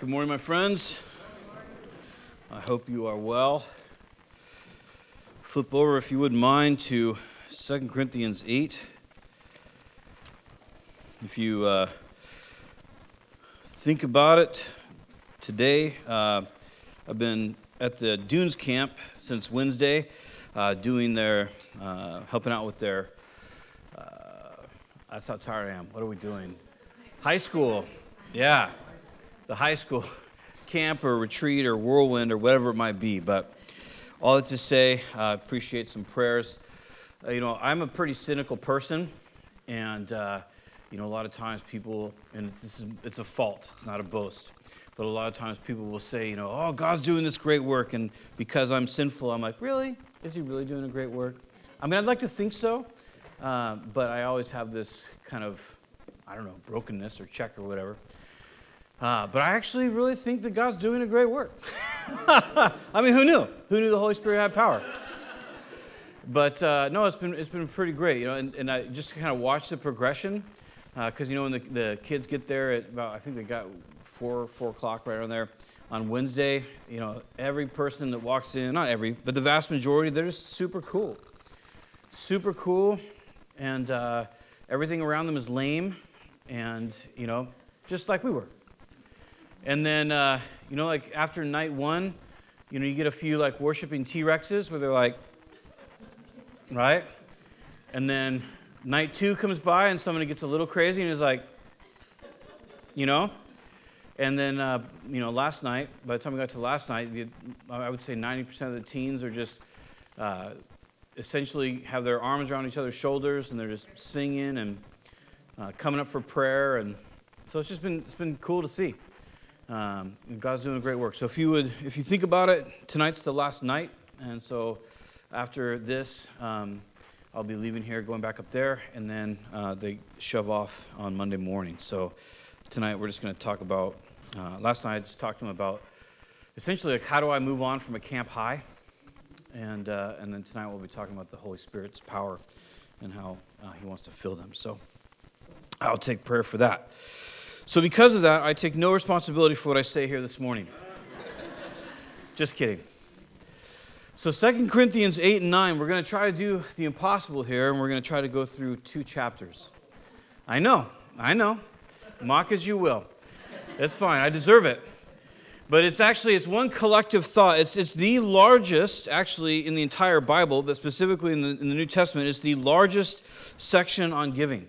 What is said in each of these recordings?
good morning, my friends. I hope you are well. Flip over, if you wouldn't mind, to 2 Corinthians 8. If you uh, think about it, today uh, I've been at the Dunes camp since Wednesday, uh, doing their, uh, helping out with their, uh, that's how tired I am. What are we doing? High school. Yeah, the high school camp or retreat or whirlwind or whatever it might be. But all that to say, I uh, appreciate some prayers. Uh, you know, I'm a pretty cynical person, and uh, you know, a lot of times people, and this is it's a fault, it's not a boast. But a lot of times people will say, you know, oh, God's doing this great work, and because I'm sinful, I'm like, really? Is He really doing a great work? I mean, I'd like to think so, uh, but I always have this kind of, I don't know, brokenness or check or whatever. Uh, but I actually really think that God's doing a great work. I mean, who knew? Who knew the Holy Spirit had power? But uh, no, it's been, it's been pretty great, you know, and, and I just kind of watched the progression because, uh, you know, when the, the kids get there at about, I think they got four, four o'clock right on there on Wednesday, you know, every person that walks in, not every, but the vast majority, they're just super cool. Super cool, and uh, everything around them is lame, and, you know, just like we were. And then, uh, you know, like after night one, you know, you get a few like worshiping T Rexes where they're like, right? And then night two comes by and somebody gets a little crazy and is like, you know? And then, uh, you know, last night, by the time we got to last night, I would say 90% of the teens are just uh, essentially have their arms around each other's shoulders and they're just singing and uh, coming up for prayer. And so it's just been, it's been cool to see. Um, God's doing a great work. So if you would, if you think about it, tonight's the last night, and so after this, um, I'll be leaving here, going back up there, and then uh, they shove off on Monday morning. So tonight we're just going to talk about. Uh, last night I just talked to him about essentially like how do I move on from a camp high, and uh, and then tonight we'll be talking about the Holy Spirit's power and how uh, He wants to fill them. So I'll take prayer for that. So, because of that, I take no responsibility for what I say here this morning. Just kidding. So, 2 Corinthians 8 and 9, we're going to try to do the impossible here, and we're going to try to go through two chapters. I know, I know. Mock as you will. That's fine, I deserve it. But it's actually it's one collective thought. It's, it's the largest, actually, in the entire Bible, but specifically in the, in the New Testament, it's the largest section on giving.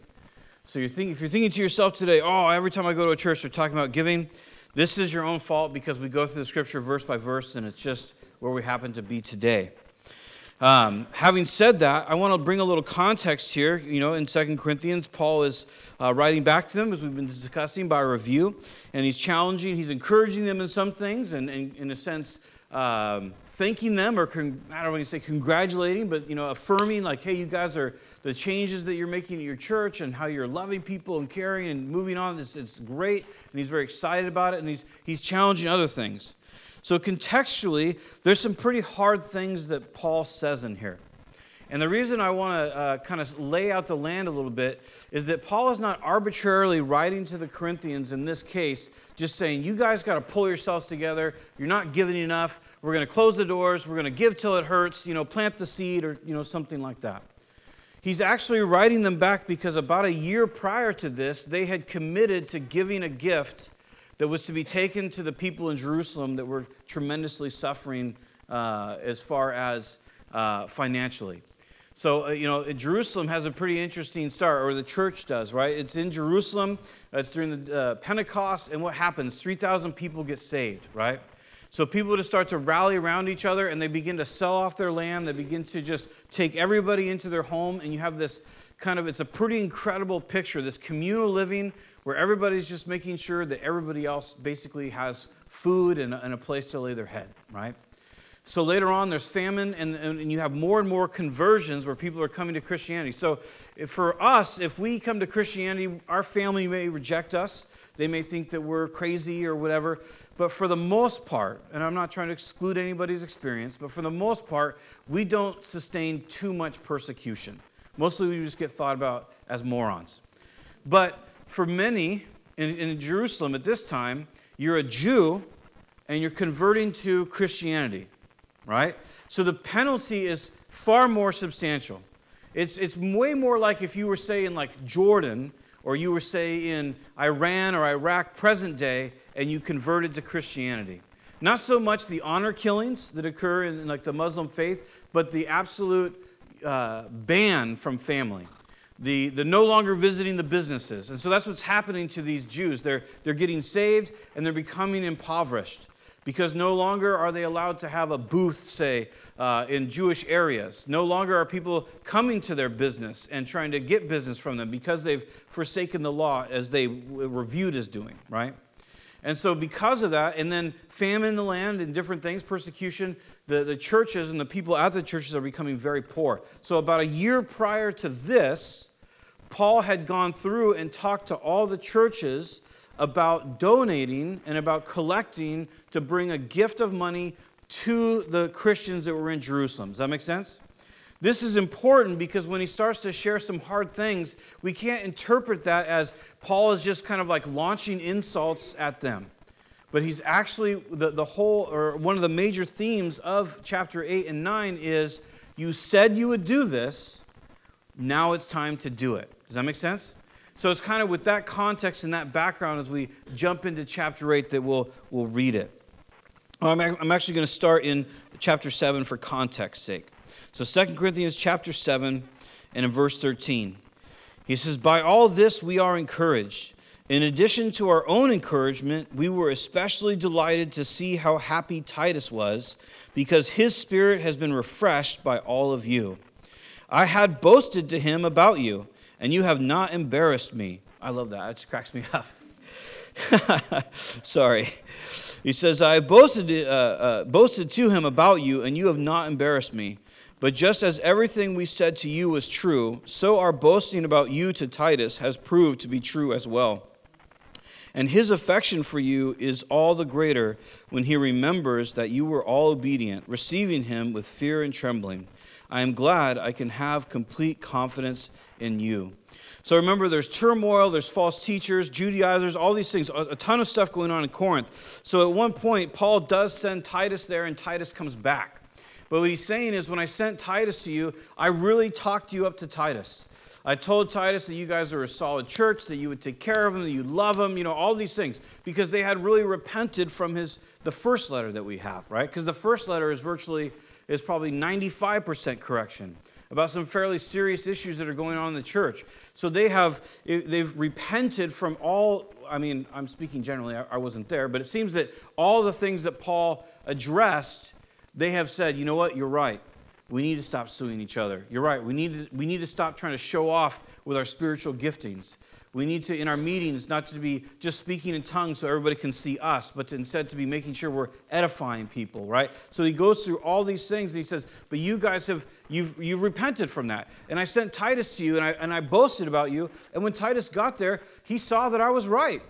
So you're thinking, if you're thinking to yourself today, oh, every time I go to a church, they're talking about giving, this is your own fault because we go through the scripture verse by verse, and it's just where we happen to be today. Um, having said that, I want to bring a little context here. You know, in Second Corinthians, Paul is uh, writing back to them, as we've been discussing by review, and he's challenging, he's encouraging them in some things, and, and in a sense, um, thanking them, or con- I don't want to say congratulating, but you know, affirming, like, hey, you guys are the changes that you're making at your church and how you're loving people and caring and moving on. It's, it's great, and he's very excited about it, and he's, he's challenging other things. So, contextually, there's some pretty hard things that Paul says in here. And the reason I want to uh, kind of lay out the land a little bit is that Paul is not arbitrarily writing to the Corinthians in this case, just saying, you guys got to pull yourselves together. You're not giving enough. We're going to close the doors. We're going to give till it hurts. You know, plant the seed or, you know, something like that. He's actually writing them back because about a year prior to this, they had committed to giving a gift that was to be taken to the people in Jerusalem that were tremendously suffering uh, as far as uh, financially. So, uh, you know, Jerusalem has a pretty interesting start, or the church does, right? It's in Jerusalem, it's during the uh, Pentecost, and what happens? 3,000 people get saved, right? So people just start to rally around each other and they begin to sell off their land. They begin to just take everybody into their home. And you have this kind of, it's a pretty incredible picture, this communal living where everybody's just making sure that everybody else basically has food and, and a place to lay their head, right? So later on, there's famine, and, and you have more and more conversions where people are coming to Christianity. So for us, if we come to Christianity, our family may reject us. They may think that we're crazy or whatever. But for the most part, and I'm not trying to exclude anybody's experience, but for the most part, we don't sustain too much persecution. Mostly we just get thought about as morons. But for many in, in Jerusalem at this time, you're a Jew and you're converting to Christianity, right? So the penalty is far more substantial. It's, it's way more like if you were, say, in like Jordan, or you were, say, in Iran or Iraq present day, and you converted to Christianity. Not so much the honor killings that occur in, in like the Muslim faith, but the absolute uh, ban from family. The, the no longer visiting the businesses. And so that's what's happening to these Jews. They're, they're getting saved and they're becoming impoverished because no longer are they allowed to have a booth, say, uh, in Jewish areas. No longer are people coming to their business and trying to get business from them because they've forsaken the law as they were viewed as doing, right? And so, because of that, and then famine in the land and different things, persecution, the, the churches and the people at the churches are becoming very poor. So, about a year prior to this, Paul had gone through and talked to all the churches about donating and about collecting to bring a gift of money to the Christians that were in Jerusalem. Does that make sense? This is important because when he starts to share some hard things, we can't interpret that as Paul is just kind of like launching insults at them. But he's actually, the, the whole, or one of the major themes of chapter 8 and 9 is you said you would do this, now it's time to do it. Does that make sense? So it's kind of with that context and that background as we jump into chapter 8 that we'll, we'll read it. I'm, I'm actually going to start in chapter 7 for context sake. So 2 Corinthians chapter 7 and in verse 13. He says, By all this we are encouraged. In addition to our own encouragement, we were especially delighted to see how happy Titus was, because his spirit has been refreshed by all of you. I had boasted to him about you and you have not embarrassed me. I love that. It just cracks me up. Sorry. He says, I boasted, uh, uh, boasted to him about you, and you have not embarrassed me. But just as everything we said to you was true, so our boasting about you to Titus has proved to be true as well. And his affection for you is all the greater when he remembers that you were all obedient, receiving him with fear and trembling. I am glad I can have complete confidence in you. So remember, there's turmoil, there's false teachers, Judaizers, all these things, a ton of stuff going on in Corinth. So at one point, Paul does send Titus there, and Titus comes back. But what he's saying is, when I sent Titus to you, I really talked you up to Titus. I told Titus that you guys are a solid church, that you would take care of him, that you'd love him, you know, all these things, because they had really repented from his the first letter that we have, right? Because the first letter is virtually is probably 95% correction about some fairly serious issues that are going on in the church. So they have they've repented from all I mean, I'm speaking generally, I wasn't there, but it seems that all the things that Paul addressed, they have said, you know what, you're right. We need to stop suing each other. You're right. We need to, we need to stop trying to show off with our spiritual giftings. We need to, in our meetings, not to be just speaking in tongues so everybody can see us, but to instead to be making sure we're edifying people, right? So he goes through all these things and he says, But you guys have, you've, you've repented from that. And I sent Titus to you and I, and I boasted about you. And when Titus got there, he saw that I was right.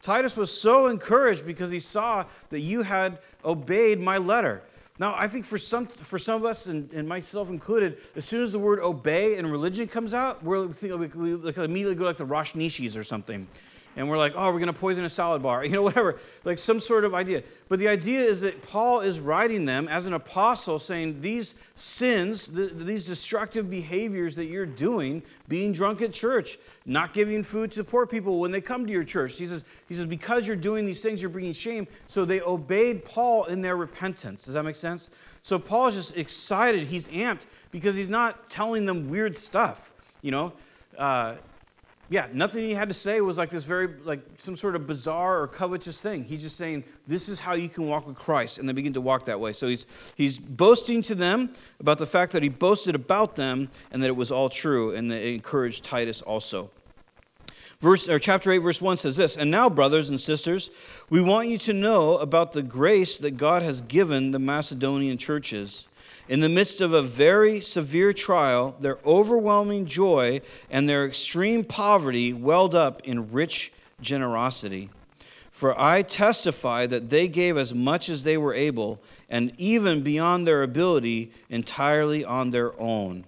Titus was so encouraged because he saw that you had obeyed my letter. Now, I think for some, for some of us, and, and myself included, as soon as the word obey in religion comes out, we're, we, we, we immediately go like the Rajneeshees or something and we're like, oh, we're going to poison a salad bar, you know, whatever, like some sort of idea. But the idea is that Paul is writing them as an apostle, saying these sins, these destructive behaviors that you're doing, being drunk at church, not giving food to poor people when they come to your church. He says, he says, because you're doing these things, you're bringing shame. So they obeyed Paul in their repentance. Does that make sense? So Paul is just excited. He's amped because he's not telling them weird stuff, you know. Uh, yeah, nothing he had to say was like this very, like some sort of bizarre or covetous thing. He's just saying, this is how you can walk with Christ. And they begin to walk that way. So he's, he's boasting to them about the fact that he boasted about them and that it was all true. And it encouraged Titus also. Verse, or chapter 8, verse 1 says this And now, brothers and sisters, we want you to know about the grace that God has given the Macedonian churches in the midst of a very severe trial, their overwhelming joy and their extreme poverty welled up in rich generosity. For I testify that they gave as much as they were able, and even beyond their ability, entirely on their own.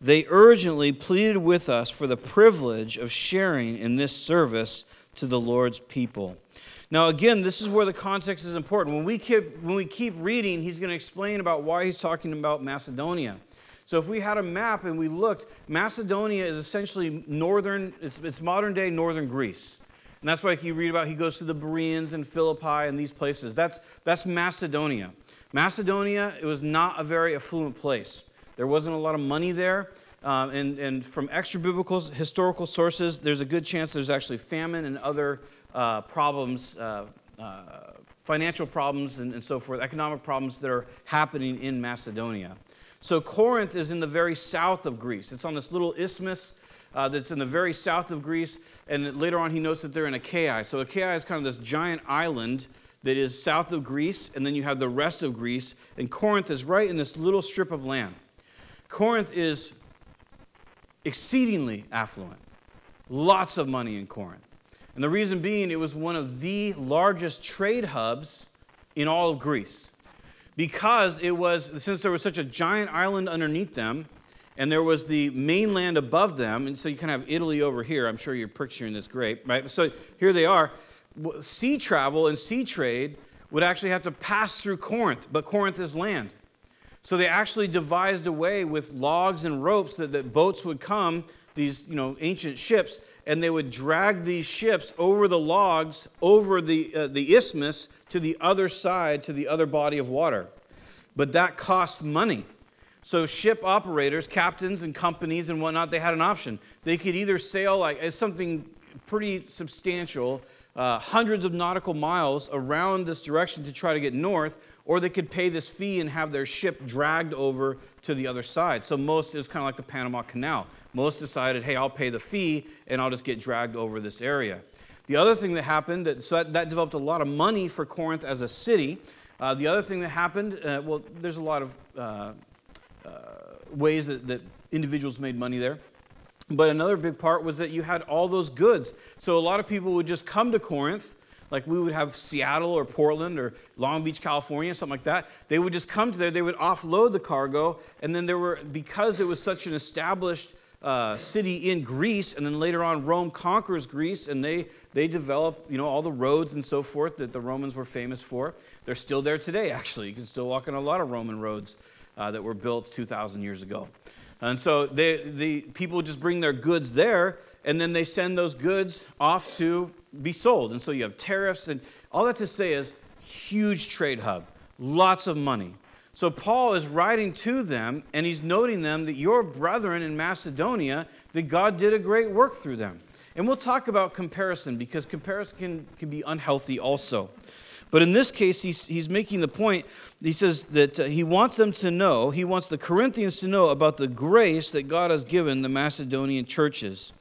They urgently pleaded with us for the privilege of sharing in this service to the Lord's people. Now, again, this is where the context is important. When we keep, when we keep reading, he's going to explain about why he's talking about Macedonia. So, if we had a map and we looked, Macedonia is essentially northern, it's, it's modern day northern Greece. And that's why you read about he goes to the Bereans and Philippi and these places. That's, that's Macedonia. Macedonia, it was not a very affluent place. There wasn't a lot of money there. Um, and, and from extra biblical historical sources, there's a good chance there's actually famine and other uh, problems, uh, uh, financial problems, and, and so forth, economic problems that are happening in Macedonia. So Corinth is in the very south of Greece. It's on this little isthmus uh, that's in the very south of Greece. And later on, he notes that they're in Achaia. So Achaia is kind of this giant island that is south of Greece, and then you have the rest of Greece. And Corinth is right in this little strip of land. Corinth is exceedingly affluent, lots of money in Corinth. And the reason being, it was one of the largest trade hubs in all of Greece. Because it was, since there was such a giant island underneath them, and there was the mainland above them, and so you kind of have Italy over here. I'm sure you're picturing this great, right? So here they are. Sea travel and sea trade would actually have to pass through Corinth, but Corinth is land. So they actually devised a way with logs and ropes that, that boats would come, these you know, ancient ships, and they would drag these ships over the logs, over the, uh, the isthmus to the other side, to the other body of water. But that cost money. So ship operators, captains and companies and whatnot, they had an option. They could either sail like as something pretty substantial, uh, hundreds of nautical miles around this direction to try to get north, or they could pay this fee and have their ship dragged over to the other side. So most is kind of like the Panama Canal. Most decided, hey, I'll pay the fee and I'll just get dragged over this area. The other thing that happened, that, so that, that developed a lot of money for Corinth as a city. Uh, the other thing that happened, uh, well, there's a lot of uh, uh, ways that, that individuals made money there. But another big part was that you had all those goods. So a lot of people would just come to Corinth, like we would have Seattle or Portland or Long Beach, California, something like that. They would just come to there, they would offload the cargo, and then there were, because it was such an established uh, city in Greece, and then later on Rome conquers Greece, and they, they develop you know, all the roads and so forth that the Romans were famous for. They're still there today, actually. You can still walk on a lot of Roman roads uh, that were built 2,000 years ago. And so they, the people would just bring their goods there, and then they send those goods off to be sold. And so you have tariffs, and all that to say is huge trade hub, lots of money. So Paul is writing to them, and he's noting them that your brethren in Macedonia, that God did a great work through them. And we'll talk about comparison because comparison can, can be unhealthy also. But in this case, he's, he's making the point, he says that uh, he wants them to know, he wants the Corinthians to know about the grace that God has given the Macedonian churches.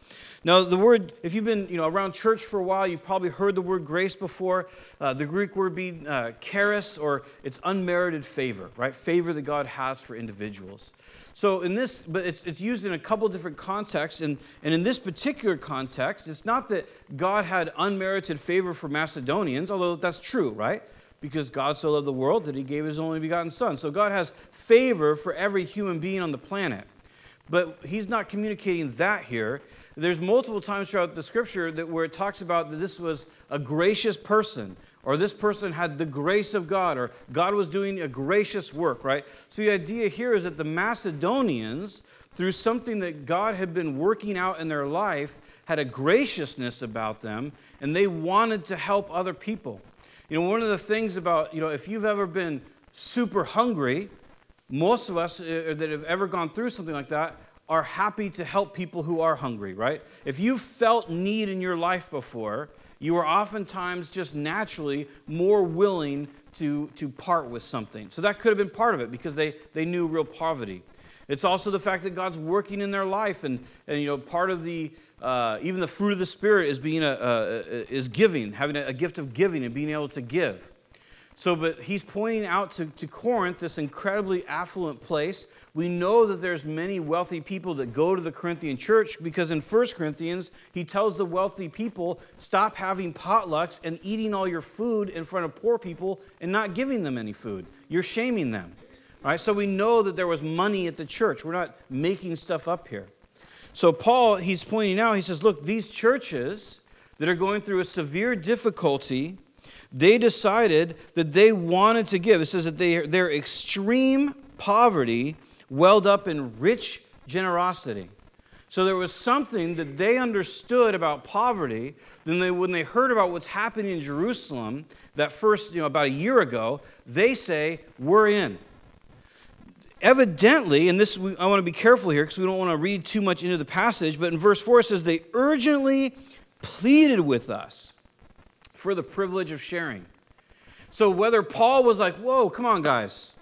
Now, the word, if you've been you know, around church for a while, you've probably heard the word grace before. Uh, the Greek word being uh, charis, or it's unmerited favor, right? Favor that God has for individuals. So in this, but it's, it's used in a couple different contexts. And, and in this particular context, it's not that God had unmerited favor for Macedonians, although that's true, right? Because God so loved the world that he gave his only begotten Son. So God has favor for every human being on the planet. But he's not communicating that here. There's multiple times throughout the scripture that where it talks about that this was a gracious person or this person had the grace of God, or God was doing a gracious work, right? So the idea here is that the Macedonians, through something that God had been working out in their life, had a graciousness about them, and they wanted to help other people. You know, one of the things about, you know, if you've ever been super hungry, most of us uh, that have ever gone through something like that are happy to help people who are hungry, right? If you've felt need in your life before, you are oftentimes just naturally more willing to, to part with something. So that could have been part of it because they, they knew real poverty. It's also the fact that God's working in their life, and, and you know, part of the, uh, even the fruit of the Spirit is being a, a is giving, having a, a gift of giving and being able to give. So, but he's pointing out to, to Corinth, this incredibly affluent place. We know that there's many wealthy people that go to the Corinthian church because in 1 Corinthians, he tells the wealthy people, stop having potlucks and eating all your food in front of poor people and not giving them any food. You're shaming them. Right? So we know that there was money at the church. We're not making stuff up here. So Paul, he's pointing out, he says, look, these churches that are going through a severe difficulty, they decided that they wanted to give. It says that they, their extreme poverty welled up in rich generosity. So there was something that they understood about poverty. Then they, when they heard about what's happening in Jerusalem, that first, you know, about a year ago, they say, We're in. Evidently, and this I want to be careful here because we don't want to read too much into the passage, but in verse 4 it says, They urgently pleaded with us for the privilege of sharing. So whether Paul was like, Whoa, come on, guys,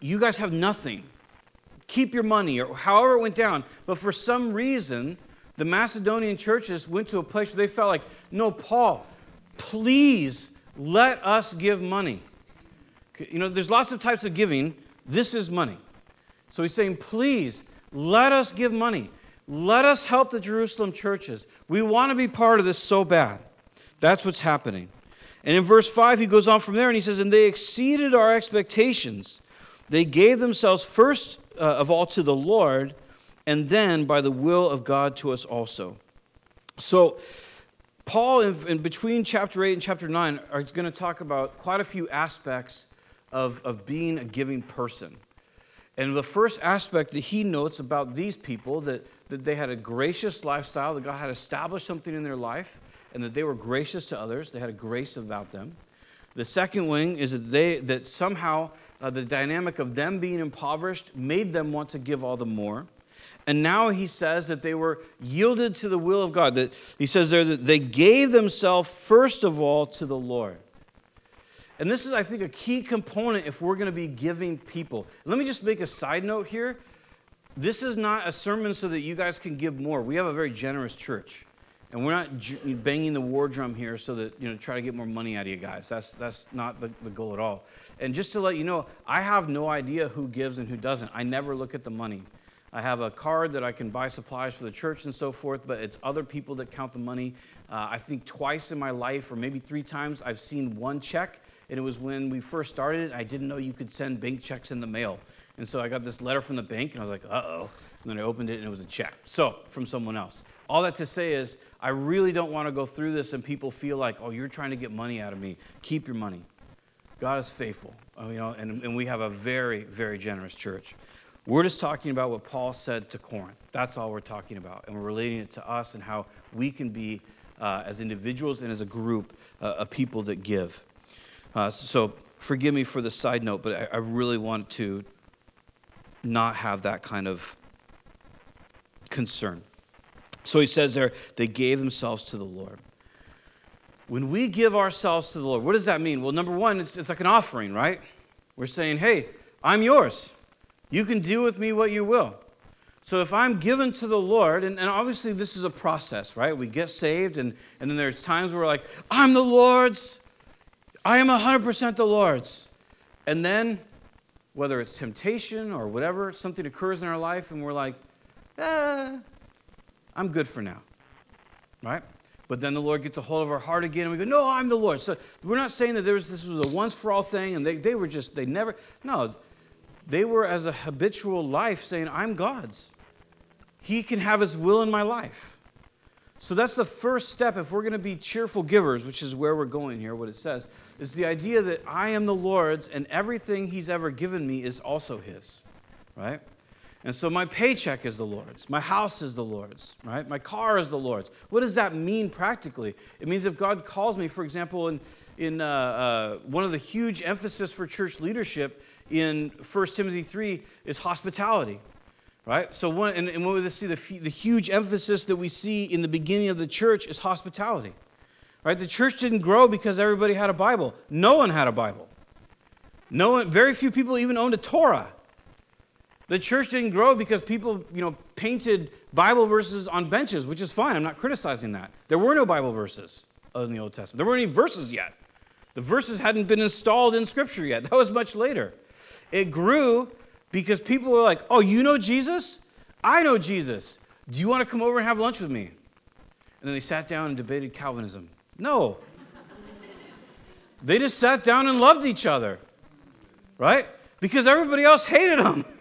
you guys have nothing keep your money, or however it went down. But for some reason, the Macedonian churches went to a place where they felt like, no, Paul, please let us give money. You know, there's lots of types of giving. This is money. So he's saying, please let us give money. Let us help the Jerusalem churches. We want to be part of this so bad. That's what's happening. And in verse 5, he goes on from there and he says, And they exceeded our expectations. They gave themselves first uh, of all to the Lord, and then by the will of God to us also. So, Paul, in, in between chapter 8 and chapter 9, is going to talk about quite a few aspects of, of being a giving person. And the first aspect that he notes about these people that, that they had a gracious lifestyle, that God had established something in their life, and that they were gracious to others. They had a grace about them. The second wing is that they that somehow uh, the dynamic of them being impoverished made them want to give all the more. And now he says that they were yielded to the will of God. That he says there that they gave themselves first of all to the Lord. And this is, I think, a key component if we're going to be giving people. Let me just make a side note here. This is not a sermon so that you guys can give more. We have a very generous church. And we're not banging the war drum here so that, you know, try to get more money out of you guys. That's, that's not the, the goal at all. And just to let you know, I have no idea who gives and who doesn't. I never look at the money. I have a card that I can buy supplies for the church and so forth, but it's other people that count the money. Uh, I think twice in my life, or maybe three times, I've seen one check, and it was when we first started. I didn't know you could send bank checks in the mail. And so I got this letter from the bank, and I was like, uh oh. And then I opened it, and it was a check. So, from someone else. All that to say is, I really don't want to go through this and people feel like, oh, you're trying to get money out of me. Keep your money. God is faithful, uh, you know, and, and we have a very, very generous church. We're just talking about what Paul said to Corinth. That's all we're talking about. And we're relating it to us and how we can be, uh, as individuals and as a group, uh, a people that give. Uh, so forgive me for the side note, but I, I really want to not have that kind of concern. So he says there, they gave themselves to the Lord. When we give ourselves to the Lord, what does that mean? Well, number one, it's, it's like an offering, right? We're saying, hey, I'm yours. You can do with me what you will. So if I'm given to the Lord, and, and obviously this is a process, right? We get saved, and, and then there's times where we're like, I'm the Lord's. I am 100% the Lord's. And then, whether it's temptation or whatever, something occurs in our life, and we're like, eh, I'm good for now. Right? But then the Lord gets a hold of our heart again, and we go, No, I'm the Lord. So we're not saying that was, this was a once for all thing, and they, they were just, they never, no. They were as a habitual life saying, I'm God's. He can have His will in my life. So that's the first step if we're going to be cheerful givers, which is where we're going here, what it says, is the idea that I am the Lord's and everything He's ever given me is also His, right? And so my paycheck is the Lord's. My house is the Lord's, right? My car is the Lord's. What does that mean practically? It means if God calls me, for example, in, in uh, uh, one of the huge emphasis for church leadership in 1 Timothy 3 is hospitality, right? So, one, and, and when we see the, the huge emphasis that we see in the beginning of the church is hospitality, right? The church didn't grow because everybody had a Bible. No one had a Bible. No one, very few people even owned a Torah. The church didn't grow because people, you know, painted Bible verses on benches, which is fine. I'm not criticizing that. There were no Bible verses in the Old Testament. There weren't any verses yet. The verses hadn't been installed in Scripture yet. That was much later. It grew because people were like, oh, you know Jesus? I know Jesus. Do you want to come over and have lunch with me? And then they sat down and debated Calvinism. No. they just sat down and loved each other, right? Because everybody else hated them.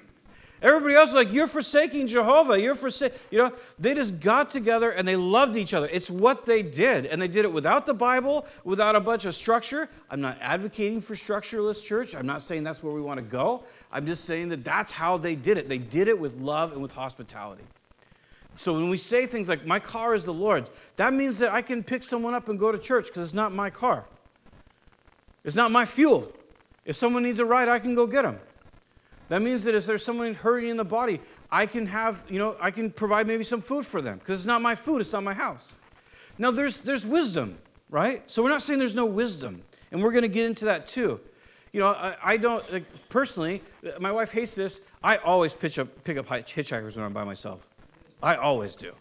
Everybody else is like, You're forsaking Jehovah. You're forsaking. You know, they just got together and they loved each other. It's what they did. And they did it without the Bible, without a bunch of structure. I'm not advocating for structureless church. I'm not saying that's where we want to go. I'm just saying that that's how they did it. They did it with love and with hospitality. So when we say things like, My car is the Lord's, that means that I can pick someone up and go to church because it's not my car. It's not my fuel. If someone needs a ride, I can go get them. That means that if there's someone hurting in the body, I can have, you know, I can provide maybe some food for them because it's not my food, it's not my house. Now there's there's wisdom, right? So we're not saying there's no wisdom, and we're going to get into that too. You know, I, I don't like, personally. My wife hates this. I always pitch up, pick up hitchhikers when I'm by myself. I always do.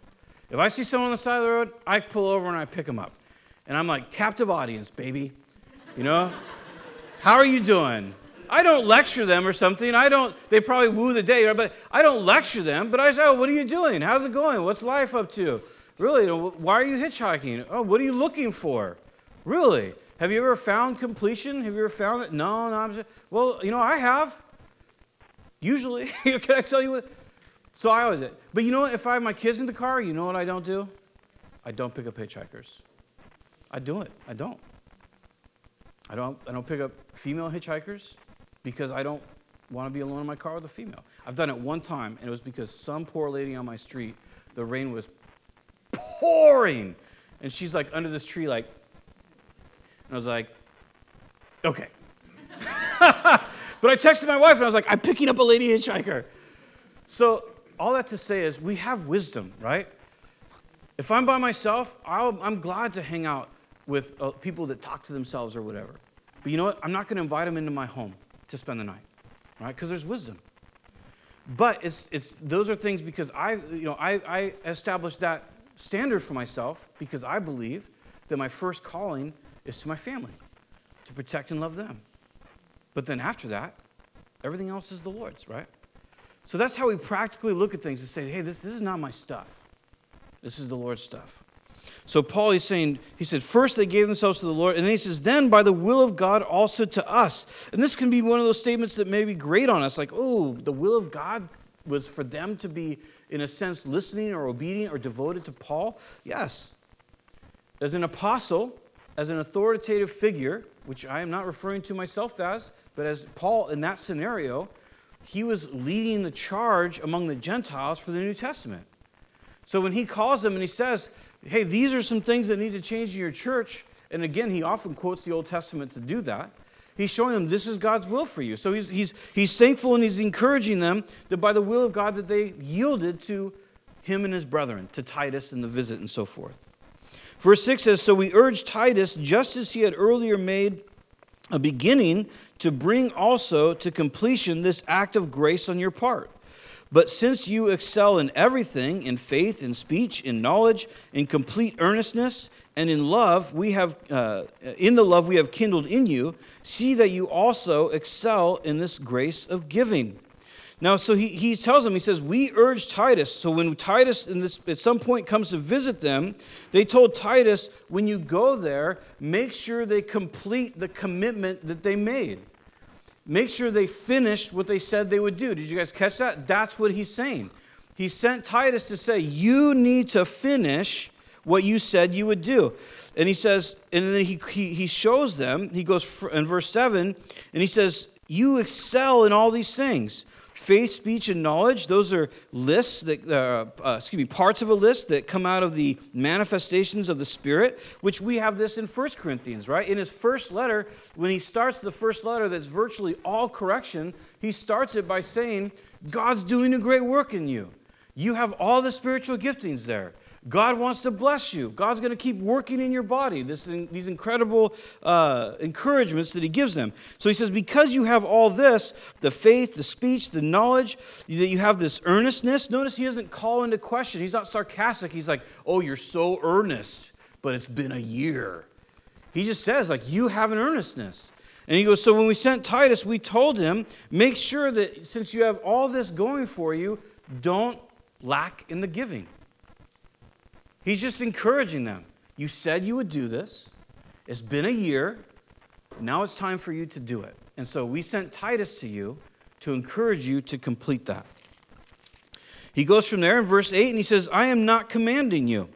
If I see someone on the side of the road, I pull over and I pick them up, and I'm like captive audience, baby. You know, how are you doing? I don't lecture them or something. I don't, they probably woo the day, but I don't lecture them. But I say, oh, what are you doing? How's it going? What's life up to? Really? Why are you hitchhiking? Oh, what are you looking for? Really? Have you ever found completion? Have you ever found it? No, no. I'm just, well, you know, I have. Usually. Can I tell you what? So I always, but you know what? If I have my kids in the car, you know what I don't do? I don't pick up hitchhikers. I do it. I don't. I don't, I don't pick up female hitchhikers because I don't want to be alone in my car with a female. I've done it one time, and it was because some poor lady on my street, the rain was pouring, and she's like under this tree, like, and I was like, okay. but I texted my wife, and I was like, I'm picking up a lady hitchhiker. So all that to say is, we have wisdom, right? If I'm by myself, i am glad to hang out with uh, people that talk to themselves or whatever. But you know what? I'm not going to invite them into my home to spend the night, right? Because there's wisdom. But it's, it's, those are things because I, you know, I, I established that standard for myself because I believe that my first calling is to my family, to protect and love them. But then after that, everything else is the Lord's, right? So that's how we practically look at things and say, hey, this, this is not my stuff. This is the Lord's stuff. So Paul is saying, he said, first they gave themselves to the Lord, and then he says, then by the will of God also to us. And this can be one of those statements that may be grate on us, like, oh, the will of God was for them to be, in a sense, listening or obedient or devoted to Paul. Yes. As an apostle, as an authoritative figure, which I am not referring to myself as, but as Paul in that scenario, he was leading the charge among the Gentiles for the New Testament. So when he calls them and he says, hey, these are some things that need to change in your church. And again, he often quotes the Old Testament to do that. He's showing them this is God's will for you. So he's, he's, he's thankful and he's encouraging them that by the will of God that they yielded to him and his brethren, to Titus and the visit and so forth. Verse 6 says, So we urge Titus, just as he had earlier made a beginning, to bring also to completion this act of grace on your part but since you excel in everything, in faith, in speech, in knowledge, in complete earnestness, and in love, we have, uh, in the love we have kindled in you, see that you also excel in this grace of giving. Now, so he, he tells them, he says, We urge Titus. So when Titus in this, at some point comes to visit them, they told Titus, when you go there, make sure they complete the commitment that they made make sure they finished what they said they would do. Did you guys catch that? That's what he's saying. He sent Titus to say, You need to finish what you said you would do. And he says, and then he, he, he shows them, he goes in verse 7, and he says, You excel in all these things faith, speech, and knowledge, those are lists that, uh, uh, excuse me, parts of a list that come out of the manifestations of the Spirit, which we have this in 1 Corinthians, right? In his first letter, when he starts the first letter that's virtually all correction, he starts it by saying, God's doing a great work in you. You have all the spiritual giftings there. God wants to bless you. God's going to keep working in your body. This, these incredible uh, encouragements that He gives them. So He says, because you have all this the faith, the speech, the knowledge, that you have this earnestness. Notice He doesn't call into question. He's not sarcastic. He's like, oh, you're so earnest, but it's been a year. He just says, like, you have an earnestness. And he goes, So when we sent Titus, we told him, make sure that since you have all this going for you, don't lack in the giving. He's just encouraging them. You said you would do this. It's been a year. Now it's time for you to do it. And so we sent Titus to you to encourage you to complete that. He goes from there in verse 8 and he says, I am not commanding you,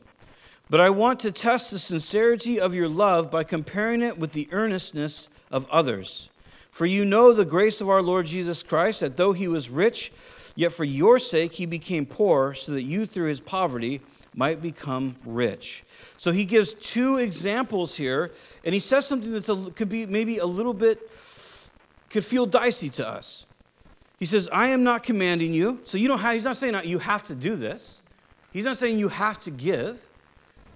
but I want to test the sincerity of your love by comparing it with the earnestness of others. For you know the grace of our Lord Jesus Christ, that though he was rich, yet for your sake he became poor, so that you through his poverty might become rich. So he gives two examples here, and he says something that could be maybe a little bit, could feel dicey to us. He says, I am not commanding you. So you don't have, he's not saying you have to do this. He's not saying you have to give.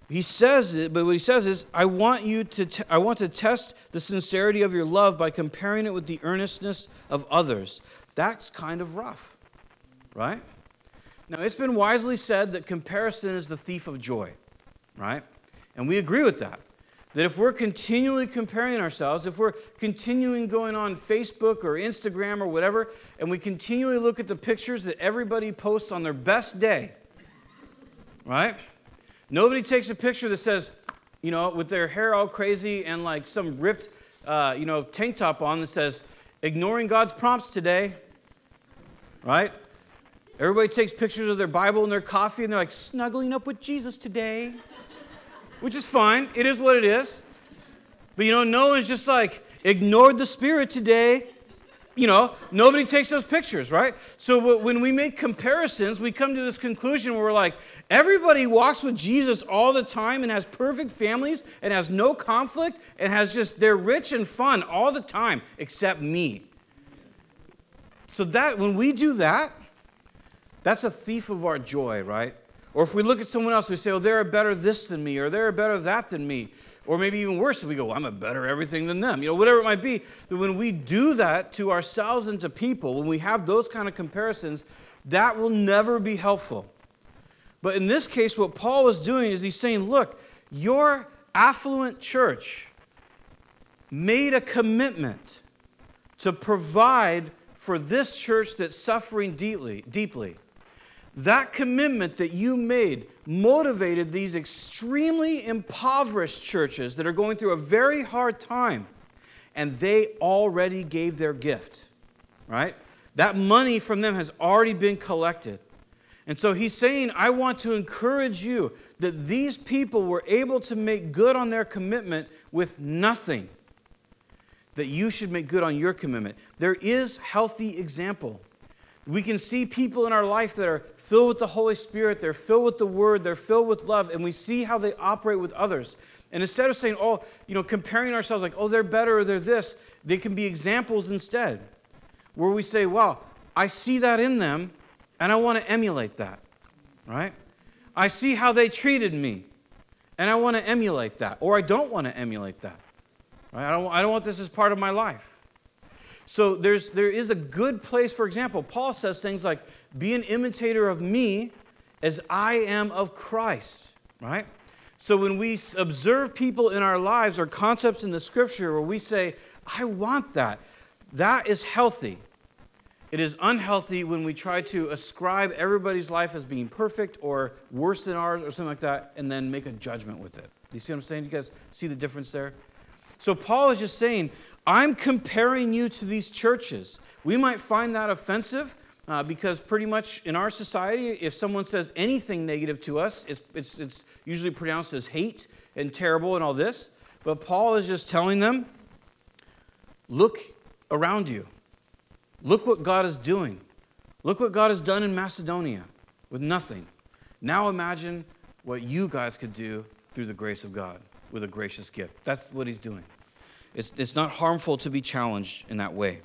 He says it, but what he says is, I want you to, t- I want to test the sincerity of your love by comparing it with the earnestness of others. That's kind of rough, right? Now, it's been wisely said that comparison is the thief of joy, right? And we agree with that. That if we're continually comparing ourselves, if we're continuing going on Facebook or Instagram or whatever, and we continually look at the pictures that everybody posts on their best day, right? Nobody takes a picture that says, you know, with their hair all crazy and like some ripped, uh, you know, tank top on that says, ignoring God's prompts today, right? Everybody takes pictures of their Bible and their coffee and they're like, snuggling up with Jesus today which is fine. It is what it is. But you know, Noah's just like ignored the Spirit today. You know, nobody takes those pictures, right? So when we make comparisons, we come to this conclusion where we're like, everybody walks with Jesus all the time and has perfect families and has no conflict and has just, they're rich and fun all the time, except me. So that, when we do that, that's a thief of our joy, right? Or if we look at someone else, we say, oh, they're better this than me, or they're better that than me. Or maybe even worse, we go, well, I'm a better everything than them. You know, whatever it might be. That when we do that to ourselves and to people, when we have those kind of comparisons, that will never be helpful. But in this case, what Paul is doing is he's saying, look, your affluent church made a commitment to provide for this church that's suffering deeply, deeply. That commitment that you made motivated these extremely impoverished churches that are going through a very hard time, and they already gave their gift, right? That money from them has already been collected. And so he's saying, I want to encourage you that these people were able to make good on their commitment with nothing, that you should make good on your commitment. There is healthy example. We can see people in our life that are filled with the Holy Spirit, they're filled with the Word, they're filled with love, and we see how they operate with others. And instead of saying, oh, you know, comparing ourselves like, oh, they're better or they're this, they can be examples instead, where we say, wow, I see that in them, and I want to emulate that, right? I see how they treated me, and I want to emulate that, or I don't want to emulate that, right? I don't, I don't want this as part of my life. So there's, there is a good place, for example, Paul says things like, be an imitator of me as I am of Christ, right? So when we observe people in our lives or concepts in the scripture where we say, I want that, that is healthy. It is unhealthy when we try to ascribe everybody's life as being perfect or worse than ours or something like that and then make a judgment with it. You see what I'm saying? You guys see the difference there? So Paul is just saying, I'm comparing you to these churches. We might find that offensive uh, because pretty much in our society, if someone says anything negative to us, it's, it's, it's usually pronounced as hate and terrible and all this. But Paul is just telling them look around you. Look what God is doing. Look what God has done in Macedonia with nothing. Now imagine what you guys could do through the grace of God with a gracious gift. That's what he's doing. It's, it's not harmful to be challenged in that way.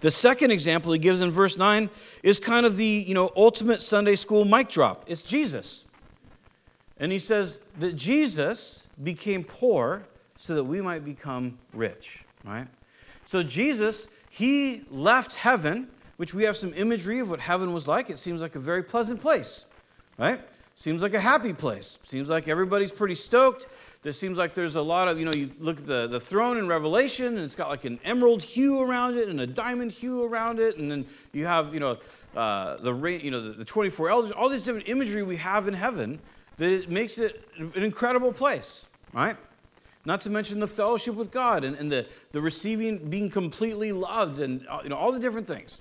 The second example he gives in verse 9 is kind of the you know, ultimate Sunday school mic drop. It's Jesus. And he says that Jesus became poor so that we might become rich, right? So Jesus, he left heaven, which we have some imagery of what heaven was like. It seems like a very pleasant place, right? Seems like a happy place. Seems like everybody's pretty stoked. There seems like there's a lot of, you know, you look at the, the throne in Revelation, and it's got like an emerald hue around it and a diamond hue around it. And then you have, you know, uh, the, you know, the, the 24 elders, all this different imagery we have in heaven that it makes it an incredible place, right? Not to mention the fellowship with God and, and the, the receiving, being completely loved, and uh, you know, all the different things.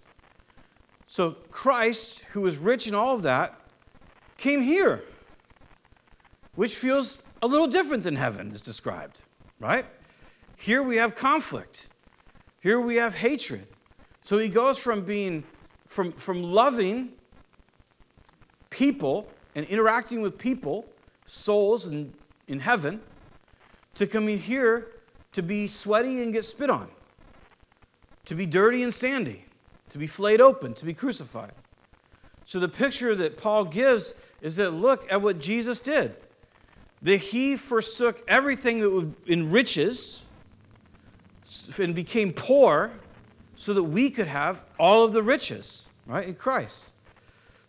So Christ, who is rich in all of that, came here, which feels a little different than heaven is described, right? Here we have conflict. Here we have hatred. So he goes from being from, from loving people and interacting with people, souls in, in heaven, to coming here to be sweaty and get spit on, to be dirty and sandy, to be flayed open, to be crucified. So the picture that Paul gives is that look at what Jesus did. That he forsook everything that would enriches and became poor so that we could have all of the riches, right, in Christ.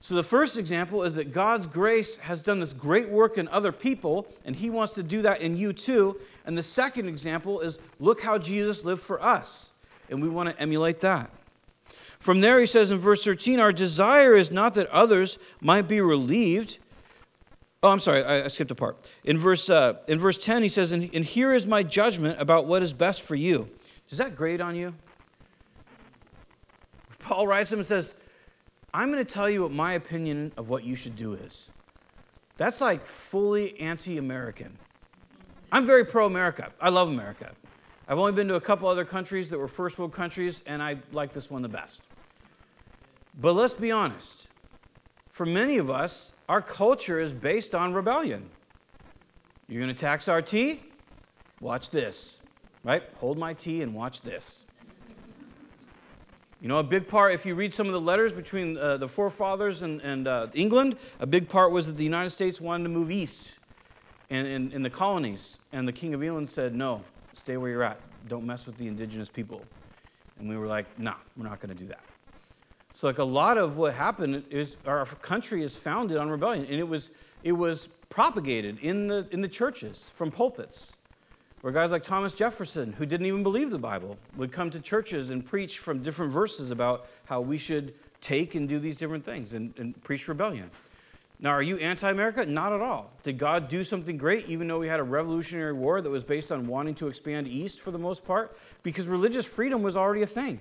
So the first example is that God's grace has done this great work in other people, and He wants to do that in you too. And the second example is look how Jesus lived for us, and we want to emulate that. From there, he says in verse 13, Our desire is not that others might be relieved. Oh, I'm sorry, I, I skipped a part. In verse, uh, in verse 10, he says, and, and here is my judgment about what is best for you. Does that grate on you? Paul writes him and says, I'm going to tell you what my opinion of what you should do is. That's like fully anti American. I'm very pro America. I love America. I've only been to a couple other countries that were first world countries, and I like this one the best. But let's be honest. For many of us, our culture is based on rebellion. You're going to tax our tea? Watch this. Right? Hold my tea and watch this. You know, a big part, if you read some of the letters between uh, the forefathers and, and uh, England, a big part was that the United States wanted to move east in, in, in the colonies. And the King of England said, no, stay where you're at. Don't mess with the indigenous people. And we were like, nah, we're not going to do that. So, like a lot of what happened is our country is founded on rebellion, and it was it was propagated in the in the churches from pulpits, where guys like Thomas Jefferson, who didn't even believe the Bible, would come to churches and preach from different verses about how we should take and do these different things and, and preach rebellion. Now, are you anti America? Not at all. Did God do something great, even though we had a revolutionary war that was based on wanting to expand east for the most part? Because religious freedom was already a thing.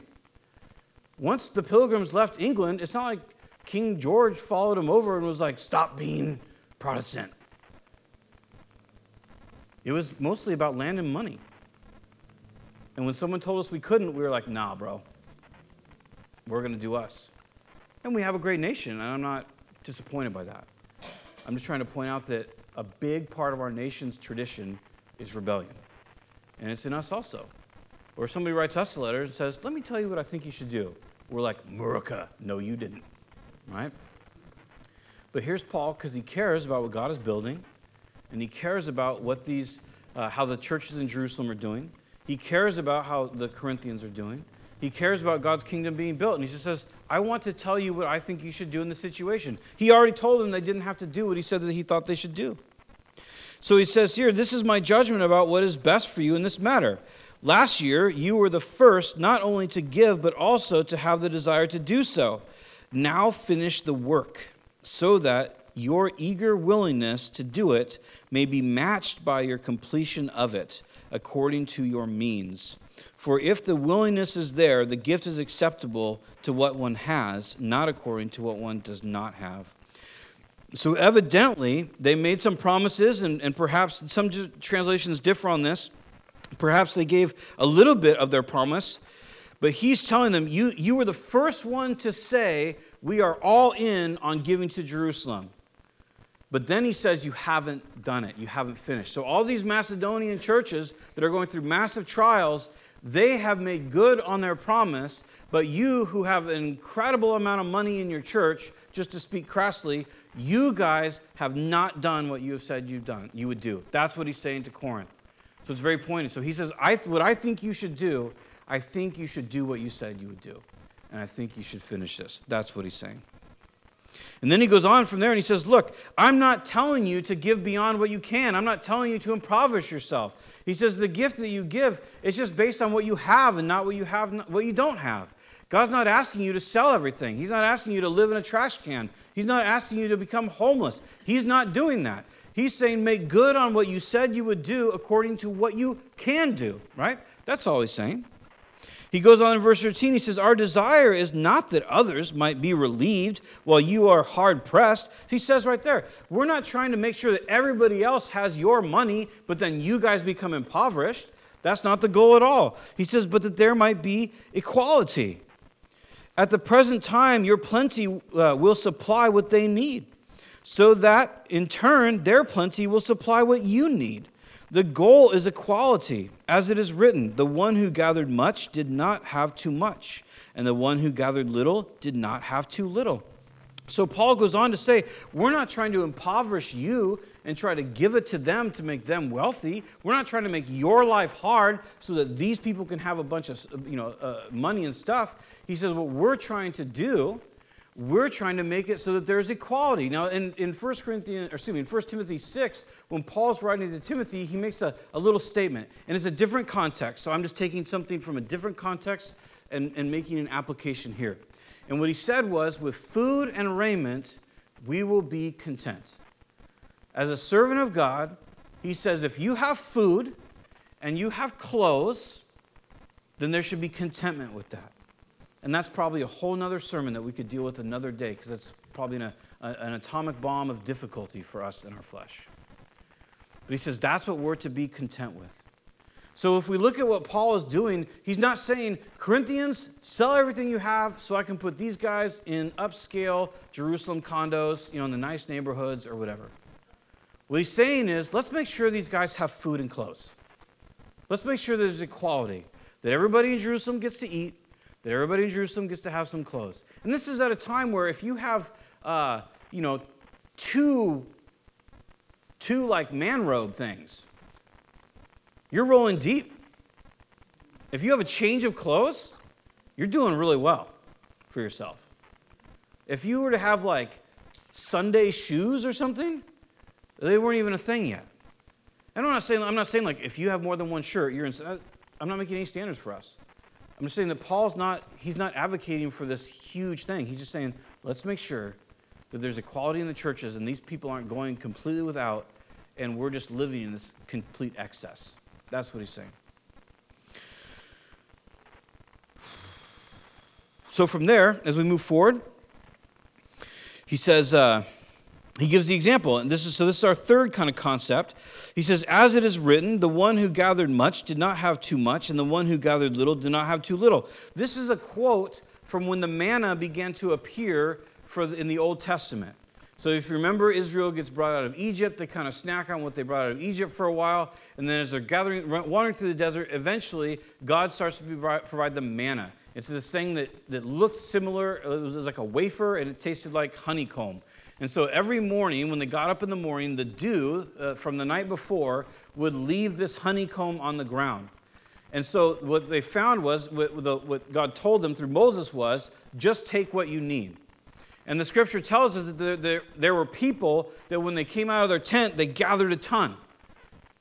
Once the pilgrims left England, it's not like King George followed them over and was like, stop being Protestant. It was mostly about land and money. And when someone told us we couldn't, we were like, nah, bro. We're going to do us. And we have a great nation, and I'm not disappointed by that. I'm just trying to point out that a big part of our nation's tradition is rebellion. And it's in us also. Or somebody writes us a letter and says, Let me tell you what I think you should do. We're like, Murica. No, you didn't. Right? But here's Paul because he cares about what God is building, and he cares about what these, uh, how the churches in Jerusalem are doing. He cares about how the Corinthians are doing. He cares about God's kingdom being built. And he just says, I want to tell you what I think you should do in this situation. He already told them they didn't have to do what he said that he thought they should do. So he says here, This is my judgment about what is best for you in this matter. Last year, you were the first not only to give, but also to have the desire to do so. Now finish the work, so that your eager willingness to do it may be matched by your completion of it, according to your means. For if the willingness is there, the gift is acceptable to what one has, not according to what one does not have. So, evidently, they made some promises, and, and perhaps some translations differ on this. Perhaps they gave a little bit of their promise, but he's telling them, you, you were the first one to say, We are all in on giving to Jerusalem. But then he says, You haven't done it. You haven't finished. So, all these Macedonian churches that are going through massive trials, they have made good on their promise. But you, who have an incredible amount of money in your church, just to speak crassly, you guys have not done what you have said you've done, you would do. That's what he's saying to Corinth. So it's very pointed. So he says, I, What I think you should do, I think you should do what you said you would do. And I think you should finish this. That's what he's saying. And then he goes on from there and he says, Look, I'm not telling you to give beyond what you can. I'm not telling you to impoverish yourself. He says, The gift that you give is just based on what you have and not what you have, what you don't have. God's not asking you to sell everything. He's not asking you to live in a trash can. He's not asking you to become homeless. He's not doing that. He's saying, make good on what you said you would do according to what you can do, right? That's all he's saying. He goes on in verse 13, he says, Our desire is not that others might be relieved while you are hard pressed. He says right there, we're not trying to make sure that everybody else has your money, but then you guys become impoverished. That's not the goal at all. He says, but that there might be equality. At the present time, your plenty uh, will supply what they need, so that in turn, their plenty will supply what you need. The goal is equality. As it is written, the one who gathered much did not have too much, and the one who gathered little did not have too little. So Paul goes on to say, we're not trying to impoverish you and try to give it to them to make them wealthy. We're not trying to make your life hard so that these people can have a bunch of you know, uh, money and stuff. He says, what we're trying to do, we're trying to make it so that there's equality. Now, in, in 1 Corinthians, or excuse me, in 1 Timothy 6, when Paul's writing to Timothy, he makes a, a little statement, and it's a different context. So I'm just taking something from a different context and, and making an application here. And what he said was, with food and raiment, we will be content. As a servant of God, he says, if you have food and you have clothes, then there should be contentment with that. And that's probably a whole other sermon that we could deal with another day because that's probably an, a, an atomic bomb of difficulty for us in our flesh. But he says that's what we're to be content with. So if we look at what Paul is doing, he's not saying, Corinthians, sell everything you have so I can put these guys in upscale Jerusalem condos, you know, in the nice neighborhoods or whatever. What he's saying is, let's make sure these guys have food and clothes. Let's make sure there's equality, that everybody in Jerusalem gets to eat, that everybody in Jerusalem gets to have some clothes. And this is at a time where if you have, uh, you know, two, two like man robe things, you're rolling deep. If you have a change of clothes, you're doing really well for yourself. If you were to have like Sunday shoes or something, they weren't even a thing yet. And I'm not saying I'm not saying like if you have more than one shirt, you're in. I'm not making any standards for us. I'm just saying that Paul's not he's not advocating for this huge thing. He's just saying let's make sure that there's equality in the churches and these people aren't going completely without, and we're just living in this complete excess. That's what he's saying. So from there, as we move forward, he says, uh, he gives the example, and this is so this is our third kind of concept. He says, As it is written, the one who gathered much did not have too much, and the one who gathered little did not have too little. This is a quote from when the manna began to appear for the, in the Old Testament. So if you remember, Israel gets brought out of Egypt. They kind of snack on what they brought out of Egypt for a while. And then as they're gathering, wandering through the desert, eventually God starts to provide them manna. It's this thing that, that looked similar. It was like a wafer and it tasted like honeycomb. And so every morning, when they got up in the morning, the dew uh, from the night before would leave this honeycomb on the ground. And so what they found was, what, what God told them through Moses was, just take what you need. And the scripture tells us that there, there, there, were people that when they came out of their tent, they gathered a ton.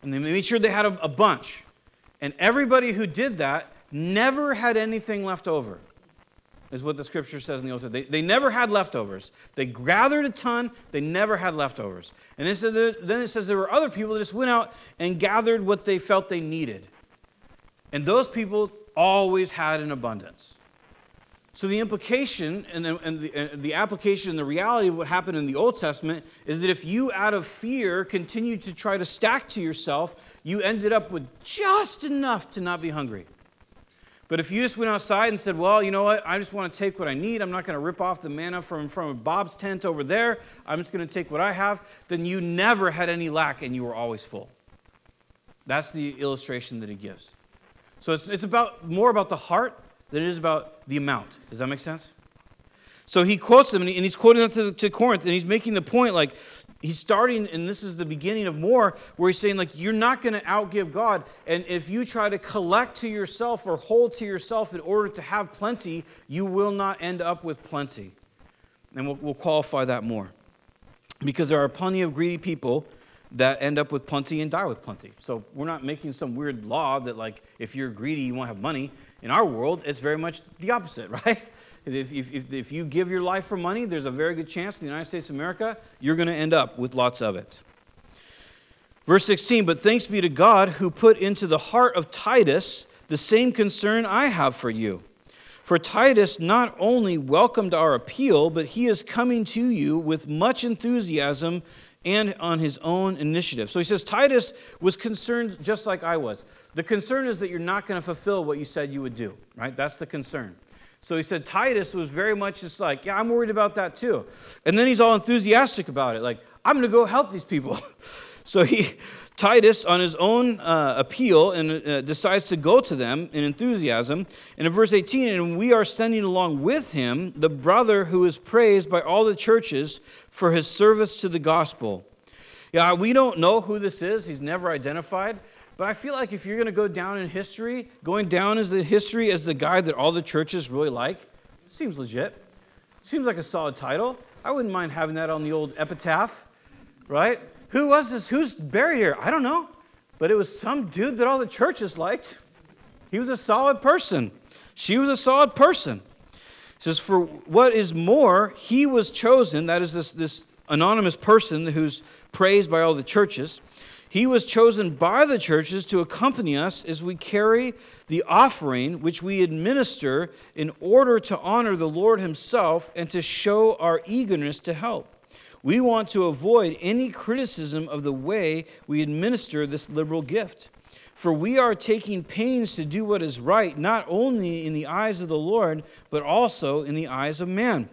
And they made sure they had a, a bunch. And everybody who did that never had anything left over, is what the scripture says in the Old Testament. They, they never had leftovers. They gathered a ton, they never had leftovers. And then it says there were other people that just went out and gathered what they felt they needed. And those people always had an abundance. So, the implication and, the, and the, and the application and the reality of what happened in the Old Testament is that if you, out of fear, continued to try to stack to yourself, you ended up with just enough to not be hungry. But if you just went outside and said, Well, you know what? I just want to take what I need. I'm not going to rip off the manna from, from Bob's tent over there. I'm just going to take what I have. Then you never had any lack and you were always full. That's the illustration that he gives. So it's, it's about more about the heart than it is about the amount. Does that make sense? So he quotes them, and, he, and he's quoting them to, to Corinth, and he's making the point like, he's starting, and this is the beginning of more, where he's saying, like, you're not going to outgive God. And if you try to collect to yourself or hold to yourself in order to have plenty, you will not end up with plenty. And we'll, we'll qualify that more. Because there are plenty of greedy people that end up with plenty and die with plenty. So we're not making some weird law that, like, if you're greedy, you won't have money. In our world, it's very much the opposite, right? If, if, if you give your life for money, there's a very good chance in the United States of America, you're going to end up with lots of it. Verse 16, but thanks be to God who put into the heart of Titus the same concern I have for you. For Titus not only welcomed our appeal, but he is coming to you with much enthusiasm and on his own initiative. So he says Titus was concerned just like I was. The concern is that you're not going to fulfill what you said you would do, right? That's the concern. So he said Titus was very much just like, yeah, I'm worried about that too. And then he's all enthusiastic about it, like, I'm going to go help these people. so he Titus, on his own uh, appeal, and uh, decides to go to them in enthusiasm. And in verse 18, and we are sending along with him the brother who is praised by all the churches for his service to the gospel. Yeah, we don't know who this is. He's never identified. But I feel like if you're going to go down in history, going down as the history as the guy that all the churches really like, seems legit. Seems like a solid title. I wouldn't mind having that on the old epitaph, right? Who was this? Who's buried here? I don't know. But it was some dude that all the churches liked. He was a solid person. She was a solid person. It says, For what is more, he was chosen, that is this, this anonymous person who's praised by all the churches. He was chosen by the churches to accompany us as we carry the offering which we administer in order to honor the Lord Himself and to show our eagerness to help. We want to avoid any criticism of the way we administer this liberal gift. For we are taking pains to do what is right, not only in the eyes of the Lord, but also in the eyes of man.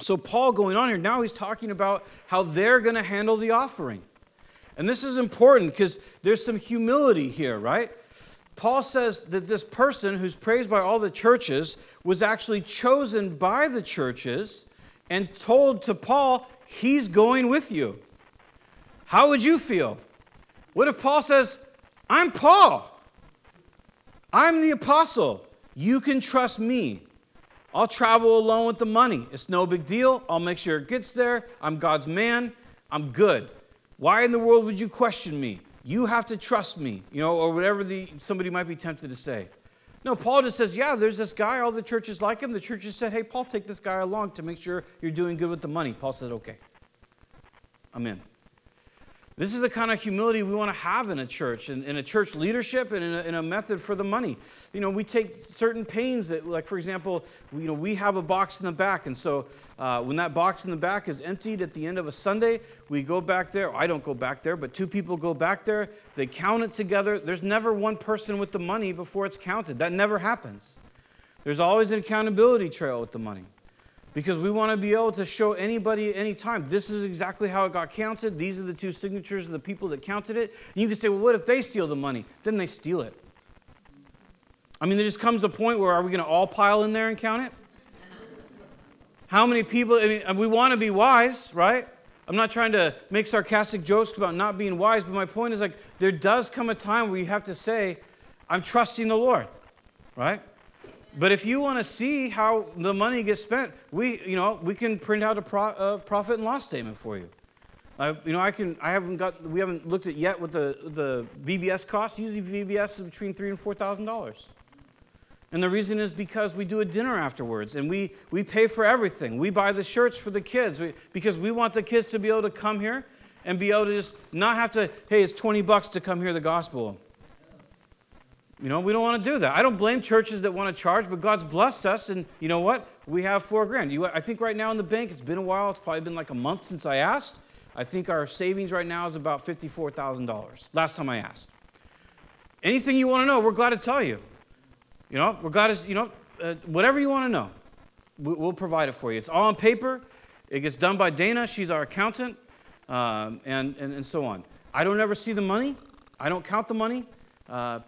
So, Paul going on here, now he's talking about how they're going to handle the offering. And this is important because there's some humility here, right? Paul says that this person who's praised by all the churches was actually chosen by the churches and told to Paul, He's going with you. How would you feel? What if Paul says, I'm Paul? I'm the apostle. You can trust me. I'll travel alone with the money. It's no big deal. I'll make sure it gets there. I'm God's man. I'm good. Why in the world would you question me? You have to trust me, you know, or whatever the, somebody might be tempted to say. No, Paul just says, yeah, there's this guy. All the churches like him. The churches said, hey, Paul, take this guy along to make sure you're doing good with the money. Paul said, okay. I'm in. This is the kind of humility we want to have in a church, in, in a church leadership, and in a, in a, method for the money. You know, we take certain pains that, like for example, you know, we have a box in the back, and so uh, when that box in the back is emptied at the end of a Sunday, we go back there. I don't go back there, but two people go back there. They count it together. There's never one person with the money before it's counted. That never happens. There's always an accountability trail with the money because we want to be able to show anybody anytime this is exactly how it got counted. These are the two signatures of the people that counted it. And you can say well what if they steal the money? Then they steal it. I mean there just comes a point where are we going to all pile in there and count it? How many people i mean we want to be wise right? I'm not trying to make sarcastic jokes about not being wise but my point is like there does come a time where you have to say i'm trusting the lord right but if you want to see how the money gets spent, we, you know, we can print out a, pro, a profit and loss statement for you. You know, I can. I haven't got. We haven't looked at yet what the the VBS costs. Usually, VBS is between three and four thousand dollars. And the reason is because we do a dinner afterwards, and we we pay for everything. We buy the shirts for the kids we, because we want the kids to be able to come here and be able to just not have to. Hey, it's twenty bucks to come hear the gospel. You know, we don't want to do that. I don't blame churches that want to charge, but God's blessed us, and you know what? We have four grand. You, I think right now in the bank, it's been a while. It's probably been like a month since I asked. I think our savings right now is about $54,000. Last time I asked. Anything you want to know, we're glad to tell you. You know, we're glad to, you know, uh, whatever you want to know, we'll provide it for you. It's all on paper. It gets done by Dana. She's our accountant, um, and, and, and so on. I don't ever see the money. I don't count the money. Uh,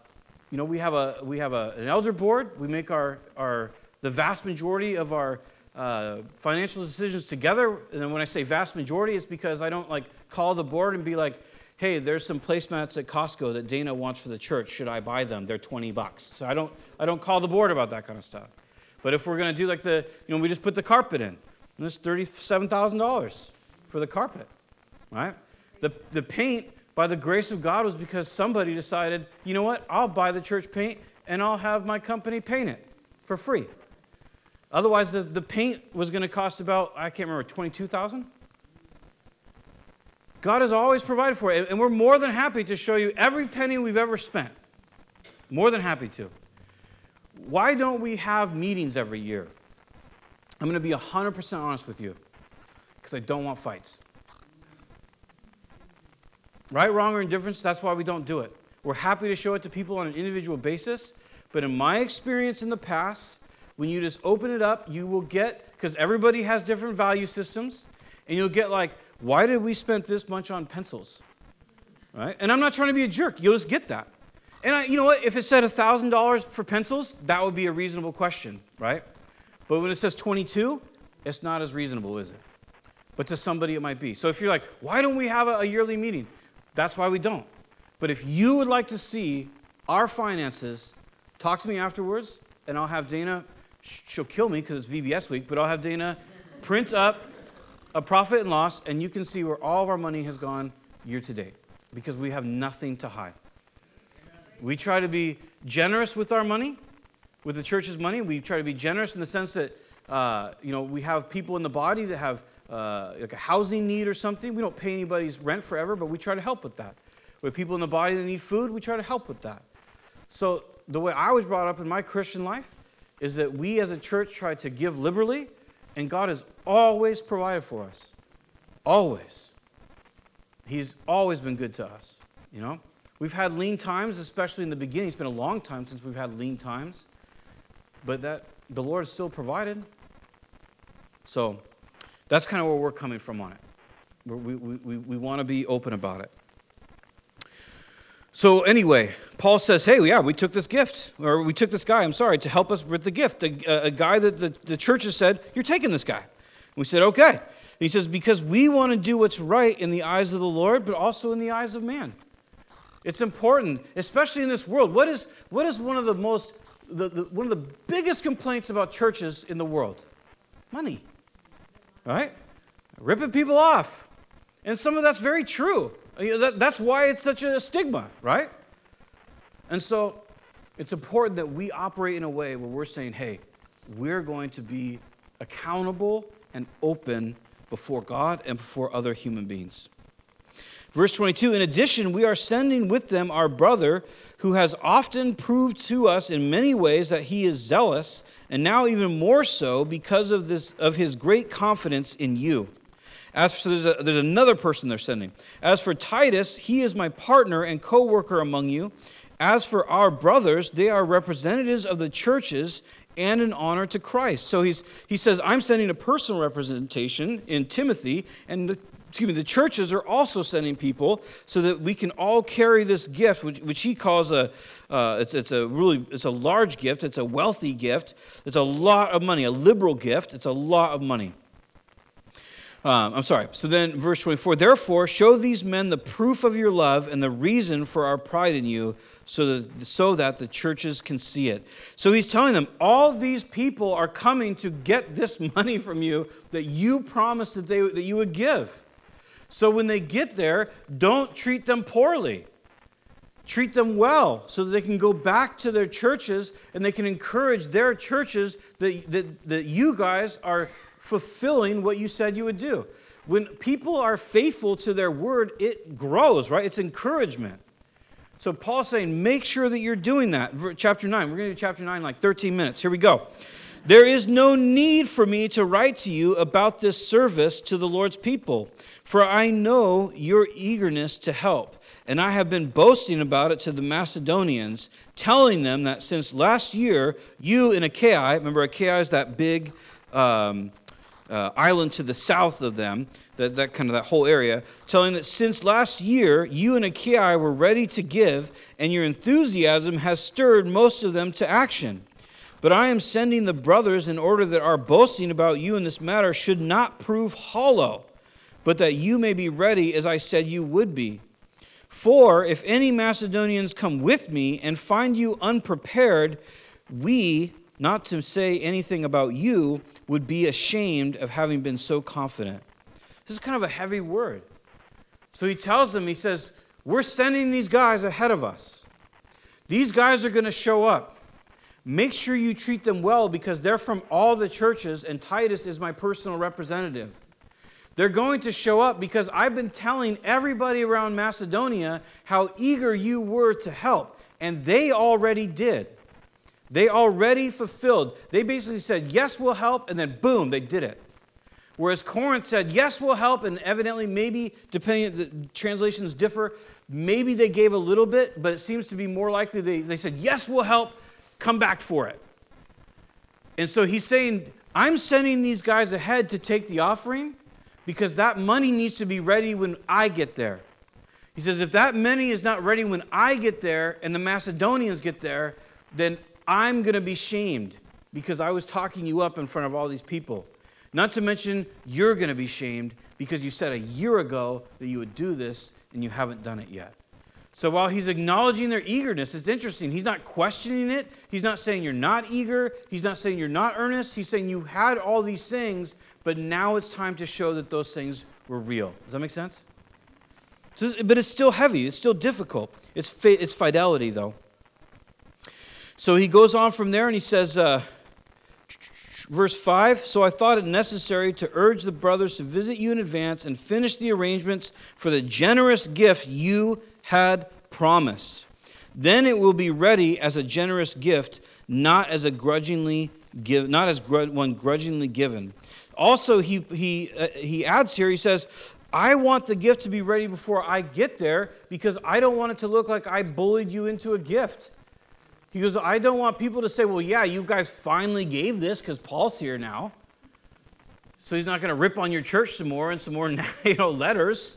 you know, we have, a, we have a, an elder board. We make our, our, the vast majority of our uh, financial decisions together. And when I say vast majority, it's because I don't like call the board and be like, hey, there's some placemats at Costco that Dana wants for the church. Should I buy them? They're 20 bucks. So I don't, I don't call the board about that kind of stuff. But if we're going to do like the, you know, we just put the carpet in, and it's $37,000 for the carpet, right? The, the paint by the grace of God was because somebody decided, you know what, I'll buy the church paint and I'll have my company paint it for free. Otherwise, the, the paint was going to cost about, I can't remember, 22000 God has always provided for it, and we're more than happy to show you every penny we've ever spent. More than happy to. why don't we have meetings every year? I'm going to be 100% honest with you because I don't want fights. Right, wrong, or indifference, that's why we don't do it. We're happy to show it to people on an individual basis, but in my experience in the past, when you just open it up, you will get, because everybody has different value systems, and you'll get like, why did we spend this much on pencils? Right? And I'm not trying to be a jerk. You'll just get that. And I, you know what? If it said $1,000 for pencils, that would be a reasonable question, right? But when it says 22, it's not as reasonable, is it? But to somebody, it might be. So if you're like, why don't we have a yearly meeting? That's why we don't. But if you would like to see our finances, talk to me afterwards, and I'll have Dana, she'll kill me because it's VBS week, but I'll have Dana print up a profit and loss, and you can see where all of our money has gone year to date because we have nothing to hide. We try to be generous with our money, with the church's money. We try to be generous in the sense that, uh, you know, we have people in the body that have uh, like a housing need or something. We don't pay anybody's rent forever, but we try to help with that. With people in the body that need food, we try to help with that. So the way I was brought up in my Christian life is that we as a church try to give liberally, and God has always provided for us. Always. He's always been good to us, you know? We've had lean times, especially in the beginning. It's been a long time since we've had lean times, but that the Lord has still provided. So that's kind of where we're coming from on it. We, we, we, we want to be open about it. So, anyway, Paul says, Hey, yeah, we took this gift, or we took this guy, I'm sorry, to help us with the gift. A, uh, a guy that the, the church has said, You're taking this guy. And we said, Okay. he says, Because we want to do what's right in the eyes of the Lord, but also in the eyes of man. It's important, especially in this world. What is, what is one of the most, the, the, one of the biggest complaints about churches in the world? Money. Right? Ripping people off. And some of that's very true. That's why it's such a stigma, right? And so it's important that we operate in a way where we're saying, hey, we're going to be accountable and open before God and before other human beings. Verse 22 In addition, we are sending with them our brother, who has often proved to us in many ways that he is zealous, and now even more so because of, this, of his great confidence in you. As for there's, a, there's another person they're sending. As for Titus, he is my partner and co worker among you. As for our brothers, they are representatives of the churches and an honor to Christ. So he's, he says, I'm sending a personal representation in Timothy, and the excuse me, the churches are also sending people so that we can all carry this gift, which, which he calls a, uh, it's, it's a really, it's a large gift, it's a wealthy gift, it's a lot of money, a liberal gift, it's a lot of money. Um, I'm sorry. So then, verse 24, therefore, show these men the proof of your love and the reason for our pride in you, so that, so that the churches can see it. So he's telling them, all these people are coming to get this money from you that you promised that, they, that you would give. So when they get there, don't treat them poorly. Treat them well so that they can go back to their churches and they can encourage their churches that, that, that you guys are fulfilling what you said you would do. When people are faithful to their word, it grows, right? It's encouragement. So Paul's saying, make sure that you're doing that. Chapter 9. We're going to do chapter 9 like 13 minutes. Here we go. There is no need for me to write to you about this service to the Lord's people, for I know your eagerness to help. And I have been boasting about it to the Macedonians, telling them that since last year, you in Achaia, remember Achaia is that big um, uh, island to the south of them, that, that kind of that whole area, telling that since last year, you and Achaia were ready to give, and your enthusiasm has stirred most of them to action. But I am sending the brothers in order that our boasting about you in this matter should not prove hollow, but that you may be ready as I said you would be. For if any Macedonians come with me and find you unprepared, we, not to say anything about you, would be ashamed of having been so confident. This is kind of a heavy word. So he tells them, he says, We're sending these guys ahead of us. These guys are going to show up. Make sure you treat them well because they're from all the churches, and Titus is my personal representative. They're going to show up because I've been telling everybody around Macedonia how eager you were to help, and they already did. They already fulfilled. They basically said, Yes, we'll help, and then boom, they did it. Whereas Corinth said, Yes, we'll help, and evidently, maybe, depending, the translations differ, maybe they gave a little bit, but it seems to be more likely they, they said, Yes, we'll help, come back for it. And so he's saying, I'm sending these guys ahead to take the offering because that money needs to be ready when I get there. He says, if that money is not ready when I get there and the Macedonians get there, then I'm going to be shamed because I was talking you up in front of all these people. Not to mention, you're going to be shamed because you said a year ago that you would do this and you haven't done it yet. So while he's acknowledging their eagerness, it's interesting. He's not questioning it. He's not saying you're not eager. He's not saying you're not earnest. He's saying you had all these things, but now it's time to show that those things were real. Does that make sense? So, but it's still heavy. It's still difficult. It's, it's fidelity, though. So he goes on from there and he says, uh, verse 5 So I thought it necessary to urge the brothers to visit you in advance and finish the arrangements for the generous gift you had promised. Then it will be ready as a generous gift, not as a grudgingly give, not as one grudgingly given. Also, he, he, uh, he adds here, he says, I want the gift to be ready before I get there because I don't want it to look like I bullied you into a gift. He goes, I don't want people to say, well, yeah, you guys finally gave this because Paul's here now. So he's not going to rip on your church some more and some more you know, letters.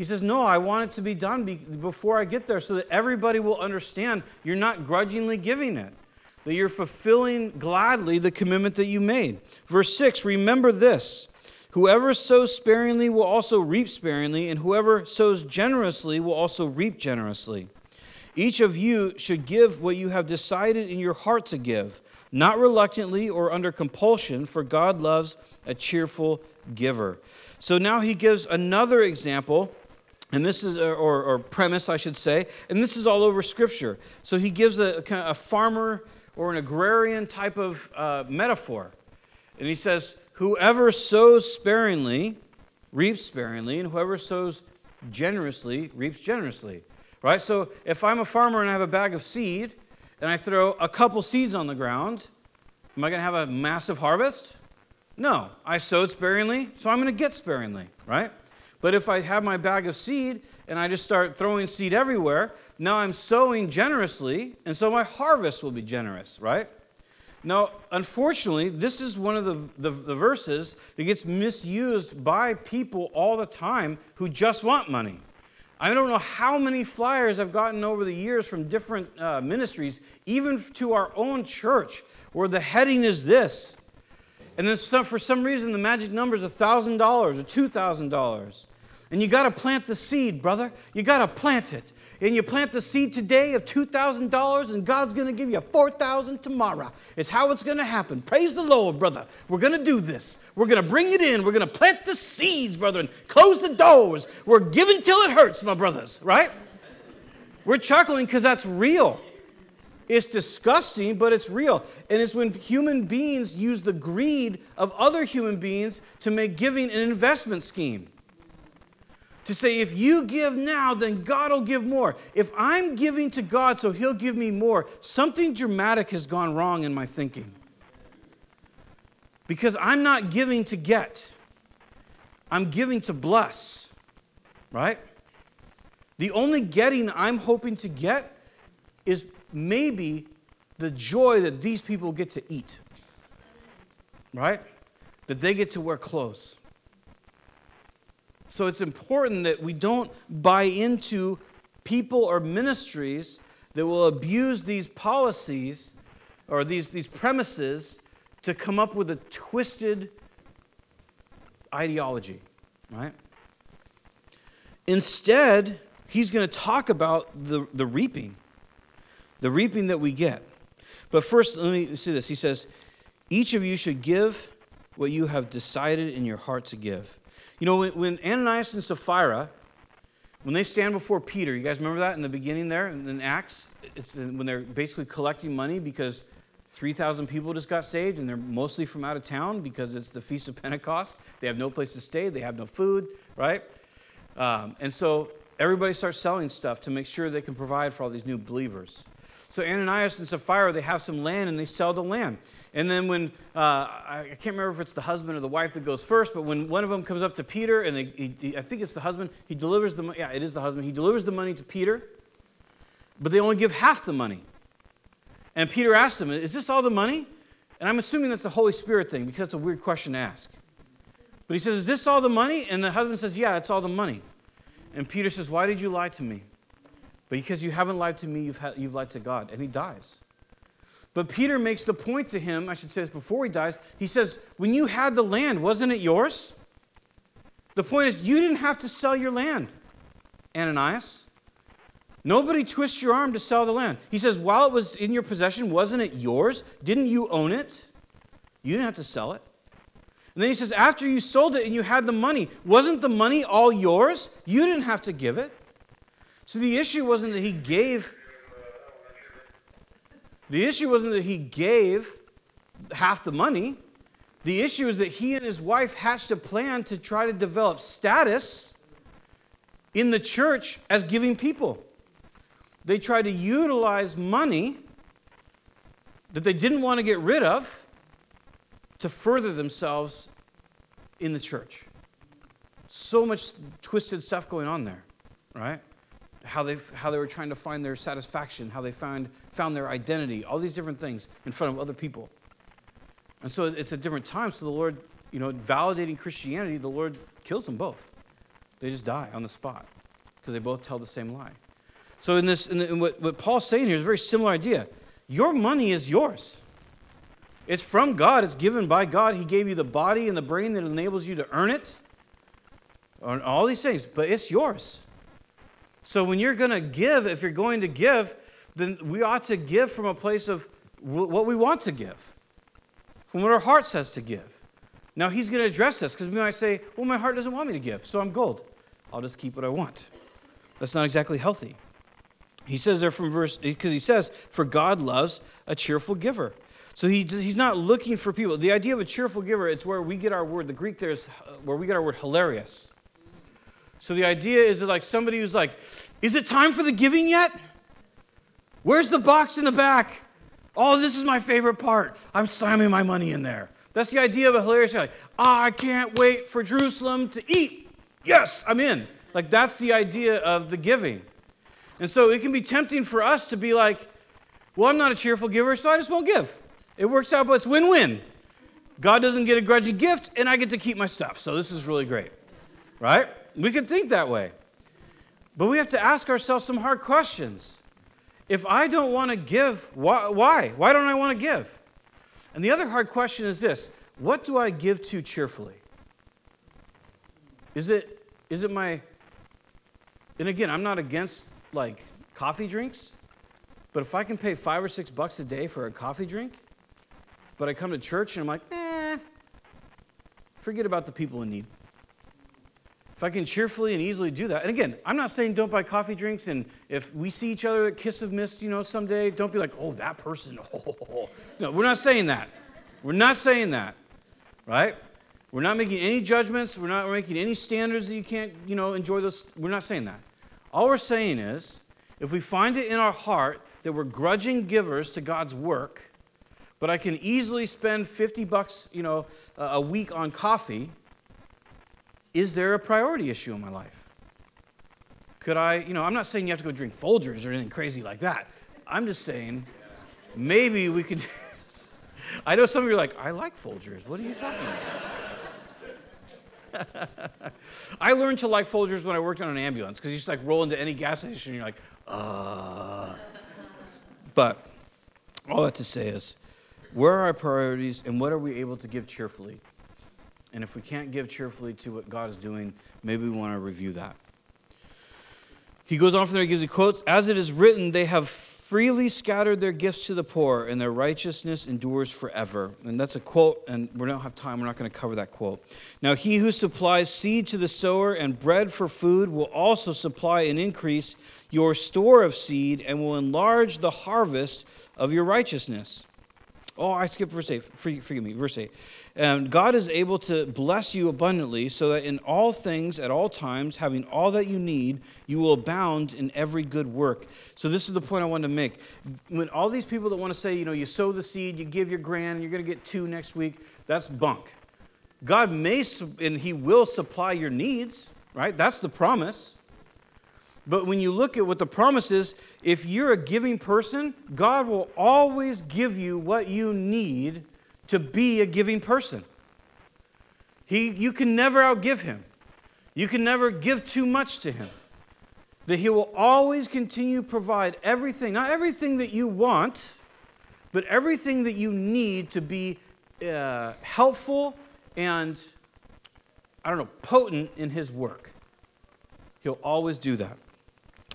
He says, No, I want it to be done before I get there so that everybody will understand you're not grudgingly giving it, that you're fulfilling gladly the commitment that you made. Verse 6 Remember this whoever sows sparingly will also reap sparingly, and whoever sows generously will also reap generously. Each of you should give what you have decided in your heart to give, not reluctantly or under compulsion, for God loves a cheerful giver. So now he gives another example and this is, or, or, premise, I should say, and this is all over Scripture. So he gives a, a farmer or an agrarian type of uh, metaphor. And he says, Whoever sows sparingly reaps sparingly, and whoever sows generously reaps generously. Right? So if I'm a farmer and I have a bag of seed, and I throw a couple seeds on the ground, am I going to have a massive harvest? No. I sowed sparingly, so I'm going to get sparingly, right? But if I have my bag of seed and I just start throwing seed everywhere, now I'm sowing generously, and so my harvest will be generous, right? Now, unfortunately, this is one of the, the, the, verses that gets misused by people all the time who just want money. I don't know how many flyers I've gotten over the years from different uh, ministries, even to our own church, where the heading is this. And then some, for some reason, the magic number is $1,000 or $2,000. And you got to plant the seed, brother. You got to plant it. And you plant the seed today of $2,000 and God's going to give you 4000 tomorrow. It's how it's going to happen. Praise the Lord, brother. We're going to do this. We're going to bring it in. We're going to plant the seeds, brother, and close the doors. We're giving till it hurts, my brothers, right? We're chuckling because that's real. It's disgusting, but it's real. And it's when human beings use the greed of other human beings to make giving an investment scheme to say, if you give now, then God will give more. If I'm giving to God so He'll give me more, something dramatic has gone wrong in my thinking. Because I'm not giving to get, I'm giving to bless, right? The only getting I'm hoping to get is maybe the joy that these people get to eat, right? That they get to wear clothes so it's important that we don't buy into people or ministries that will abuse these policies or these, these premises to come up with a twisted ideology, right? Instead, he's going to talk about the, the reaping, the reaping that we get. But first, let me see this. He says, Each of you should give what you have decided in your heart to give. You know, when, Ananias and Sapphira, when they stand before Peter, you guys remember that in the beginning there in Acts? It's when they're basically collecting money because 3,000 people just got saved and they're mostly from out of town because it's the Feast of Pentecost. They have no place to stay, they have no food, right? Um, and so everybody starts selling stuff to make sure they can provide for all these new believers. So Ananias and Sapphira, they have some land and they sell the land. And then when, uh, I can't remember if it's the husband or the wife that goes first, but when one of them comes up to Peter, and they, he, I think it's the husband, he delivers the, yeah, it is the husband, he delivers the money to Peter, but they only give half the money. And Peter asks him, is this all the money? And I'm assuming that's the Holy Spirit thing because it's a weird question to ask. But he says, is this all the money? And the husband says, yeah, it's all the money. And Peter says, why did you lie to me? Because you haven't lied to me, you've, ha- you've lied to God. And he dies. But Peter makes the point to him, I should say this before he dies. He says, When you had the land, wasn't it yours? The point is, you didn't have to sell your land, Ananias. Nobody twists your arm to sell the land. He says, While it was in your possession, wasn't it yours? Didn't you own it? You didn't have to sell it. And then he says, After you sold it and you had the money, wasn't the money all yours? You didn't have to give it. So the issue wasn't that he gave the issue wasn't that he gave half the money. The issue is that he and his wife hatched a plan to try to develop status in the church as giving people. They tried to utilize money that they didn't want to get rid of to further themselves in the church. So much twisted stuff going on there, right? How they, how they were trying to find their satisfaction, how they found, found their identity, all these different things in front of other people. And so it's a different time. So the Lord, you know, validating Christianity, the Lord kills them both. They just die on the spot because they both tell the same lie. So in this, in, the, in what, what Paul's saying here is a very similar idea. Your money is yours. It's from God. It's given by God. He gave you the body and the brain that enables you to earn it. And all these things, but it's yours. So when you're going to give, if you're going to give, then we ought to give from a place of what we want to give, from what our heart says to give. Now he's going to address this because we might say, well, my heart doesn't want me to give, so I'm gold. I'll just keep what I want. That's not exactly healthy. He says there from verse, because he says, for God loves a cheerful giver. So he, he's not looking for people. The idea of a cheerful giver, it's where we get our word, the Greek there is where we get our word hilarious. So the idea is that like somebody who's like, is it time for the giving yet? Where's the box in the back? Oh, this is my favorite part. I'm slamming my money in there. That's the idea of a hilarious like, ah, I can't wait for Jerusalem to eat. Yes, I'm in. Like that's the idea of the giving. And so it can be tempting for us to be like, well, I'm not a cheerful giver, so I just won't give. It works out, but it's win win. God doesn't get a grudgy gift, and I get to keep my stuff. So this is really great, right? We can think that way. But we have to ask ourselves some hard questions. If I don't want to give, why? Why, don't I want to give? And the other hard question is this what do I give to cheerfully? Is it, is it my, and again, I'm not against like coffee drinks, but if I can pay five or six bucks a day for a coffee drink, but I come to church and I'm like, eh, forget about the people in need. If I can cheerfully and easily do that, and again, I'm not saying don't buy coffee drinks, and if we see each other at Kiss of Mist, you know, someday, don't be like, oh, that person. Oh. No, we're not saying that. We're not saying that, right? We're not making any judgments. We're not making any standards that you can't, you know, enjoy those. We're not saying that. All we're saying is, if we find it in our heart that we're grudging givers to God's work, but I can easily spend 50 bucks, you know, a week on coffee, is there a priority issue in my life? Could I, you know, I'm not saying you have to go drink Folgers or anything crazy like that. I'm just saying maybe we could. I know some of you are like, I like Folgers. What are you talking about? I learned to like Folgers when I worked on an ambulance because you just like roll into any gas station and you're like, uh. But all that to say is, where are our priorities and what are we able to give cheerfully? And if we can't give cheerfully to what God is doing, maybe we want to review that. He goes on from there, he gives the quotes As it is written, they have freely scattered their gifts to the poor, and their righteousness endures forever. And that's a quote, and we don't have time, we're not going to cover that quote. Now, he who supplies seed to the sower and bread for food will also supply and increase your store of seed and will enlarge the harvest of your righteousness. Oh, I skipped verse 8. Forgive me. Verse 8. And God is able to bless you abundantly so that in all things, at all times, having all that you need, you will abound in every good work. So, this is the point I wanted to make. When all these people that want to say, you know, you sow the seed, you give your grand, and you're going to get two next week, that's bunk. God may and He will supply your needs, right? That's the promise. But when you look at what the promise is, if you're a giving person, God will always give you what you need to be a giving person. He, you can never outgive him. You can never give too much to him. That he will always continue to provide everything, not everything that you want, but everything that you need to be uh, helpful and, I don't know, potent in his work. He'll always do that.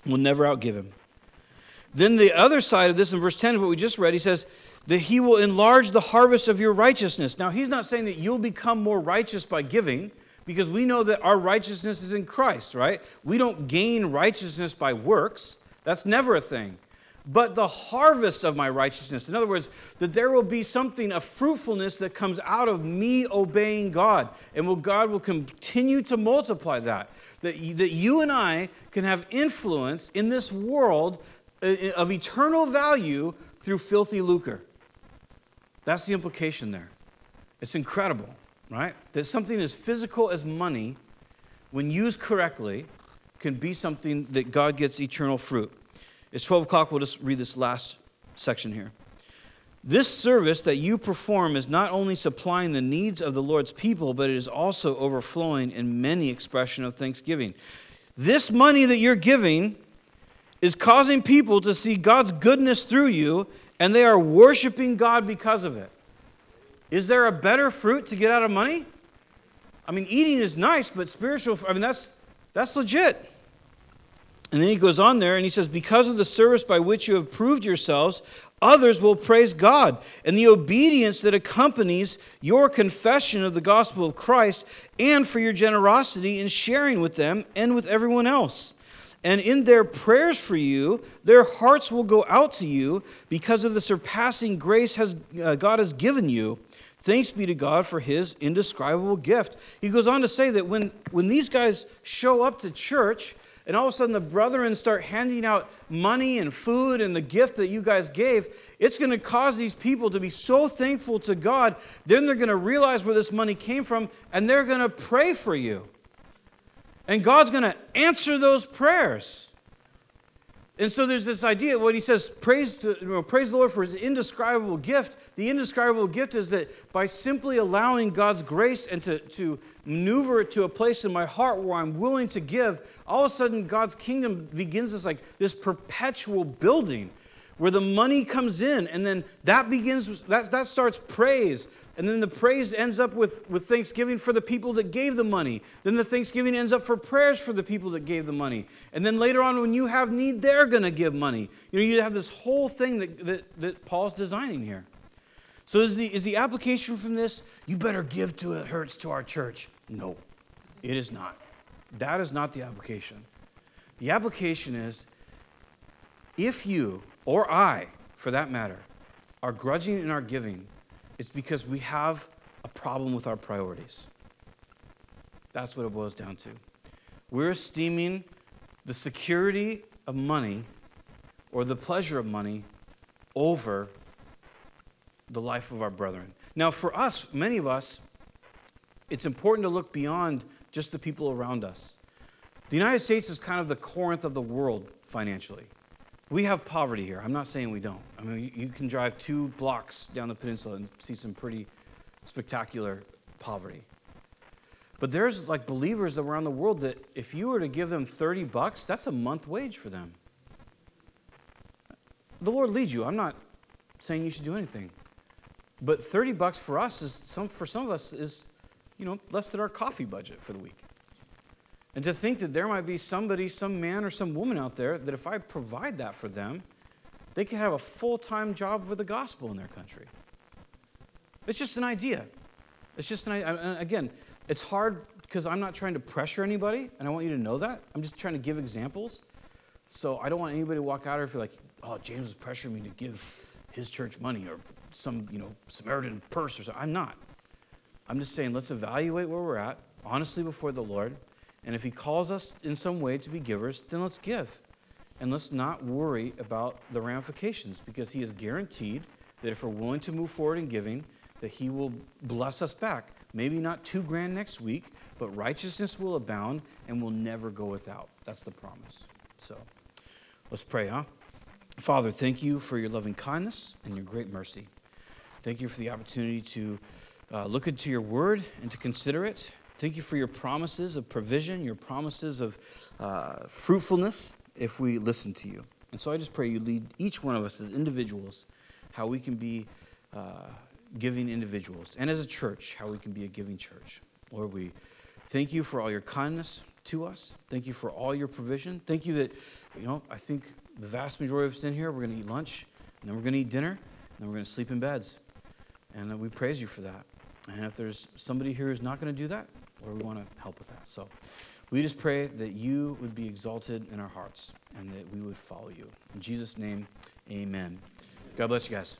We'll never outgive him. Then the other side of this in verse 10, what we just read, he says, that he will enlarge the harvest of your righteousness. Now, he's not saying that you'll become more righteous by giving, because we know that our righteousness is in Christ, right? We don't gain righteousness by works. That's never a thing. But the harvest of my righteousness, in other words, that there will be something, a fruitfulness that comes out of me obeying God. And will, God will continue to multiply that. That, that you and I can have influence in this world uh, of eternal value through filthy lucre. That's the implication there. It's incredible, right? That something as physical as money, when used correctly, can be something that God gets eternal fruit. It's 12 o'clock. We'll just read this last section here. This service that you perform is not only supplying the needs of the Lord's people, but it is also overflowing in many expression of thanksgiving. This money that you're giving is causing people to see God's goodness through you and they are worshiping God because of it. Is there a better fruit to get out of money? I mean, eating is nice, but spiritual, I mean, that's, that's legit. And then he goes on there and he says, Because of the service by which you have proved yourselves, others will praise God. And the obedience that accompanies your confession of the gospel of Christ, and for your generosity in sharing with them and with everyone else. And in their prayers for you, their hearts will go out to you because of the surpassing grace has, uh, God has given you. Thanks be to God for his indescribable gift. He goes on to say that when, when these guys show up to church, and all of a sudden the brethren start handing out money and food and the gift that you guys gave, it's going to cause these people to be so thankful to God. Then they're going to realize where this money came from and they're going to pray for you. And God's going to answer those prayers. And so there's this idea when he says, praise the, you know, praise the Lord for his indescribable gift. The indescribable gift is that by simply allowing God's grace and to, to maneuver it to a place in my heart where I'm willing to give, all of a sudden God's kingdom begins this like this perpetual building where the money comes in and then that begins that, that starts praise and then the praise ends up with, with thanksgiving for the people that gave the money. Then the thanksgiving ends up for prayers for the people that gave the money. And then later on, when you have need, they're going to give money. You know, you have this whole thing that, that, that Paul's designing here. So is the, is the application from this, you better give to it hurts to our church? No, it is not. That is not the application. The application is if you, or I, for that matter, are grudging in our giving, it's because we have a problem with our priorities. That's what it boils down to. We're esteeming the security of money or the pleasure of money over the life of our brethren. Now, for us, many of us, it's important to look beyond just the people around us. The United States is kind of the Corinth of the world financially. We have poverty here. I'm not saying we don't. I mean, you can drive two blocks down the peninsula and see some pretty spectacular poverty. But there's like believers around the world that if you were to give them 30 bucks, that's a month wage for them. The Lord leads you. I'm not saying you should do anything. But 30 bucks for us is some for some of us is, you know, less than our coffee budget for the week. And to think that there might be somebody, some man or some woman out there, that if I provide that for them, they could have a full time job with the gospel in their country. It's just an idea. It's just an idea. Uh, again, it's hard because I'm not trying to pressure anybody, and I want you to know that. I'm just trying to give examples. So I don't want anybody to walk out here and feel like, oh, James is pressuring me to give his church money or some, you know, Samaritan purse or something. I'm not. I'm just saying, let's evaluate where we're at honestly before the Lord. And if He calls us in some way to be givers, then let's give. And let's not worry about the ramifications because He has guaranteed that if we're willing to move forward in giving, that He will bless us back. Maybe not two grand next week, but righteousness will abound and will never go without. That's the promise. So let's pray, huh? Father, thank you for your loving kindness and your great mercy. Thank you for the opportunity to uh, look into your word and to consider it. Thank you for your promises of provision, your promises of uh, fruitfulness if we listen to you. And so I just pray you lead each one of us as individuals how we can be uh, giving individuals, and as a church, how we can be a giving church. Lord, we thank you for all your kindness to us. Thank you for all your provision. Thank you that, you know, I think the vast majority of us in here, we're going to eat lunch, and then we're going to eat dinner, and then we're going to sleep in beds. And we praise you for that. And if there's somebody here who's not going to do that, Lord, we want to help with that. So we just pray that you would be exalted in our hearts and that we would follow you. In Jesus' name, amen. God bless you guys.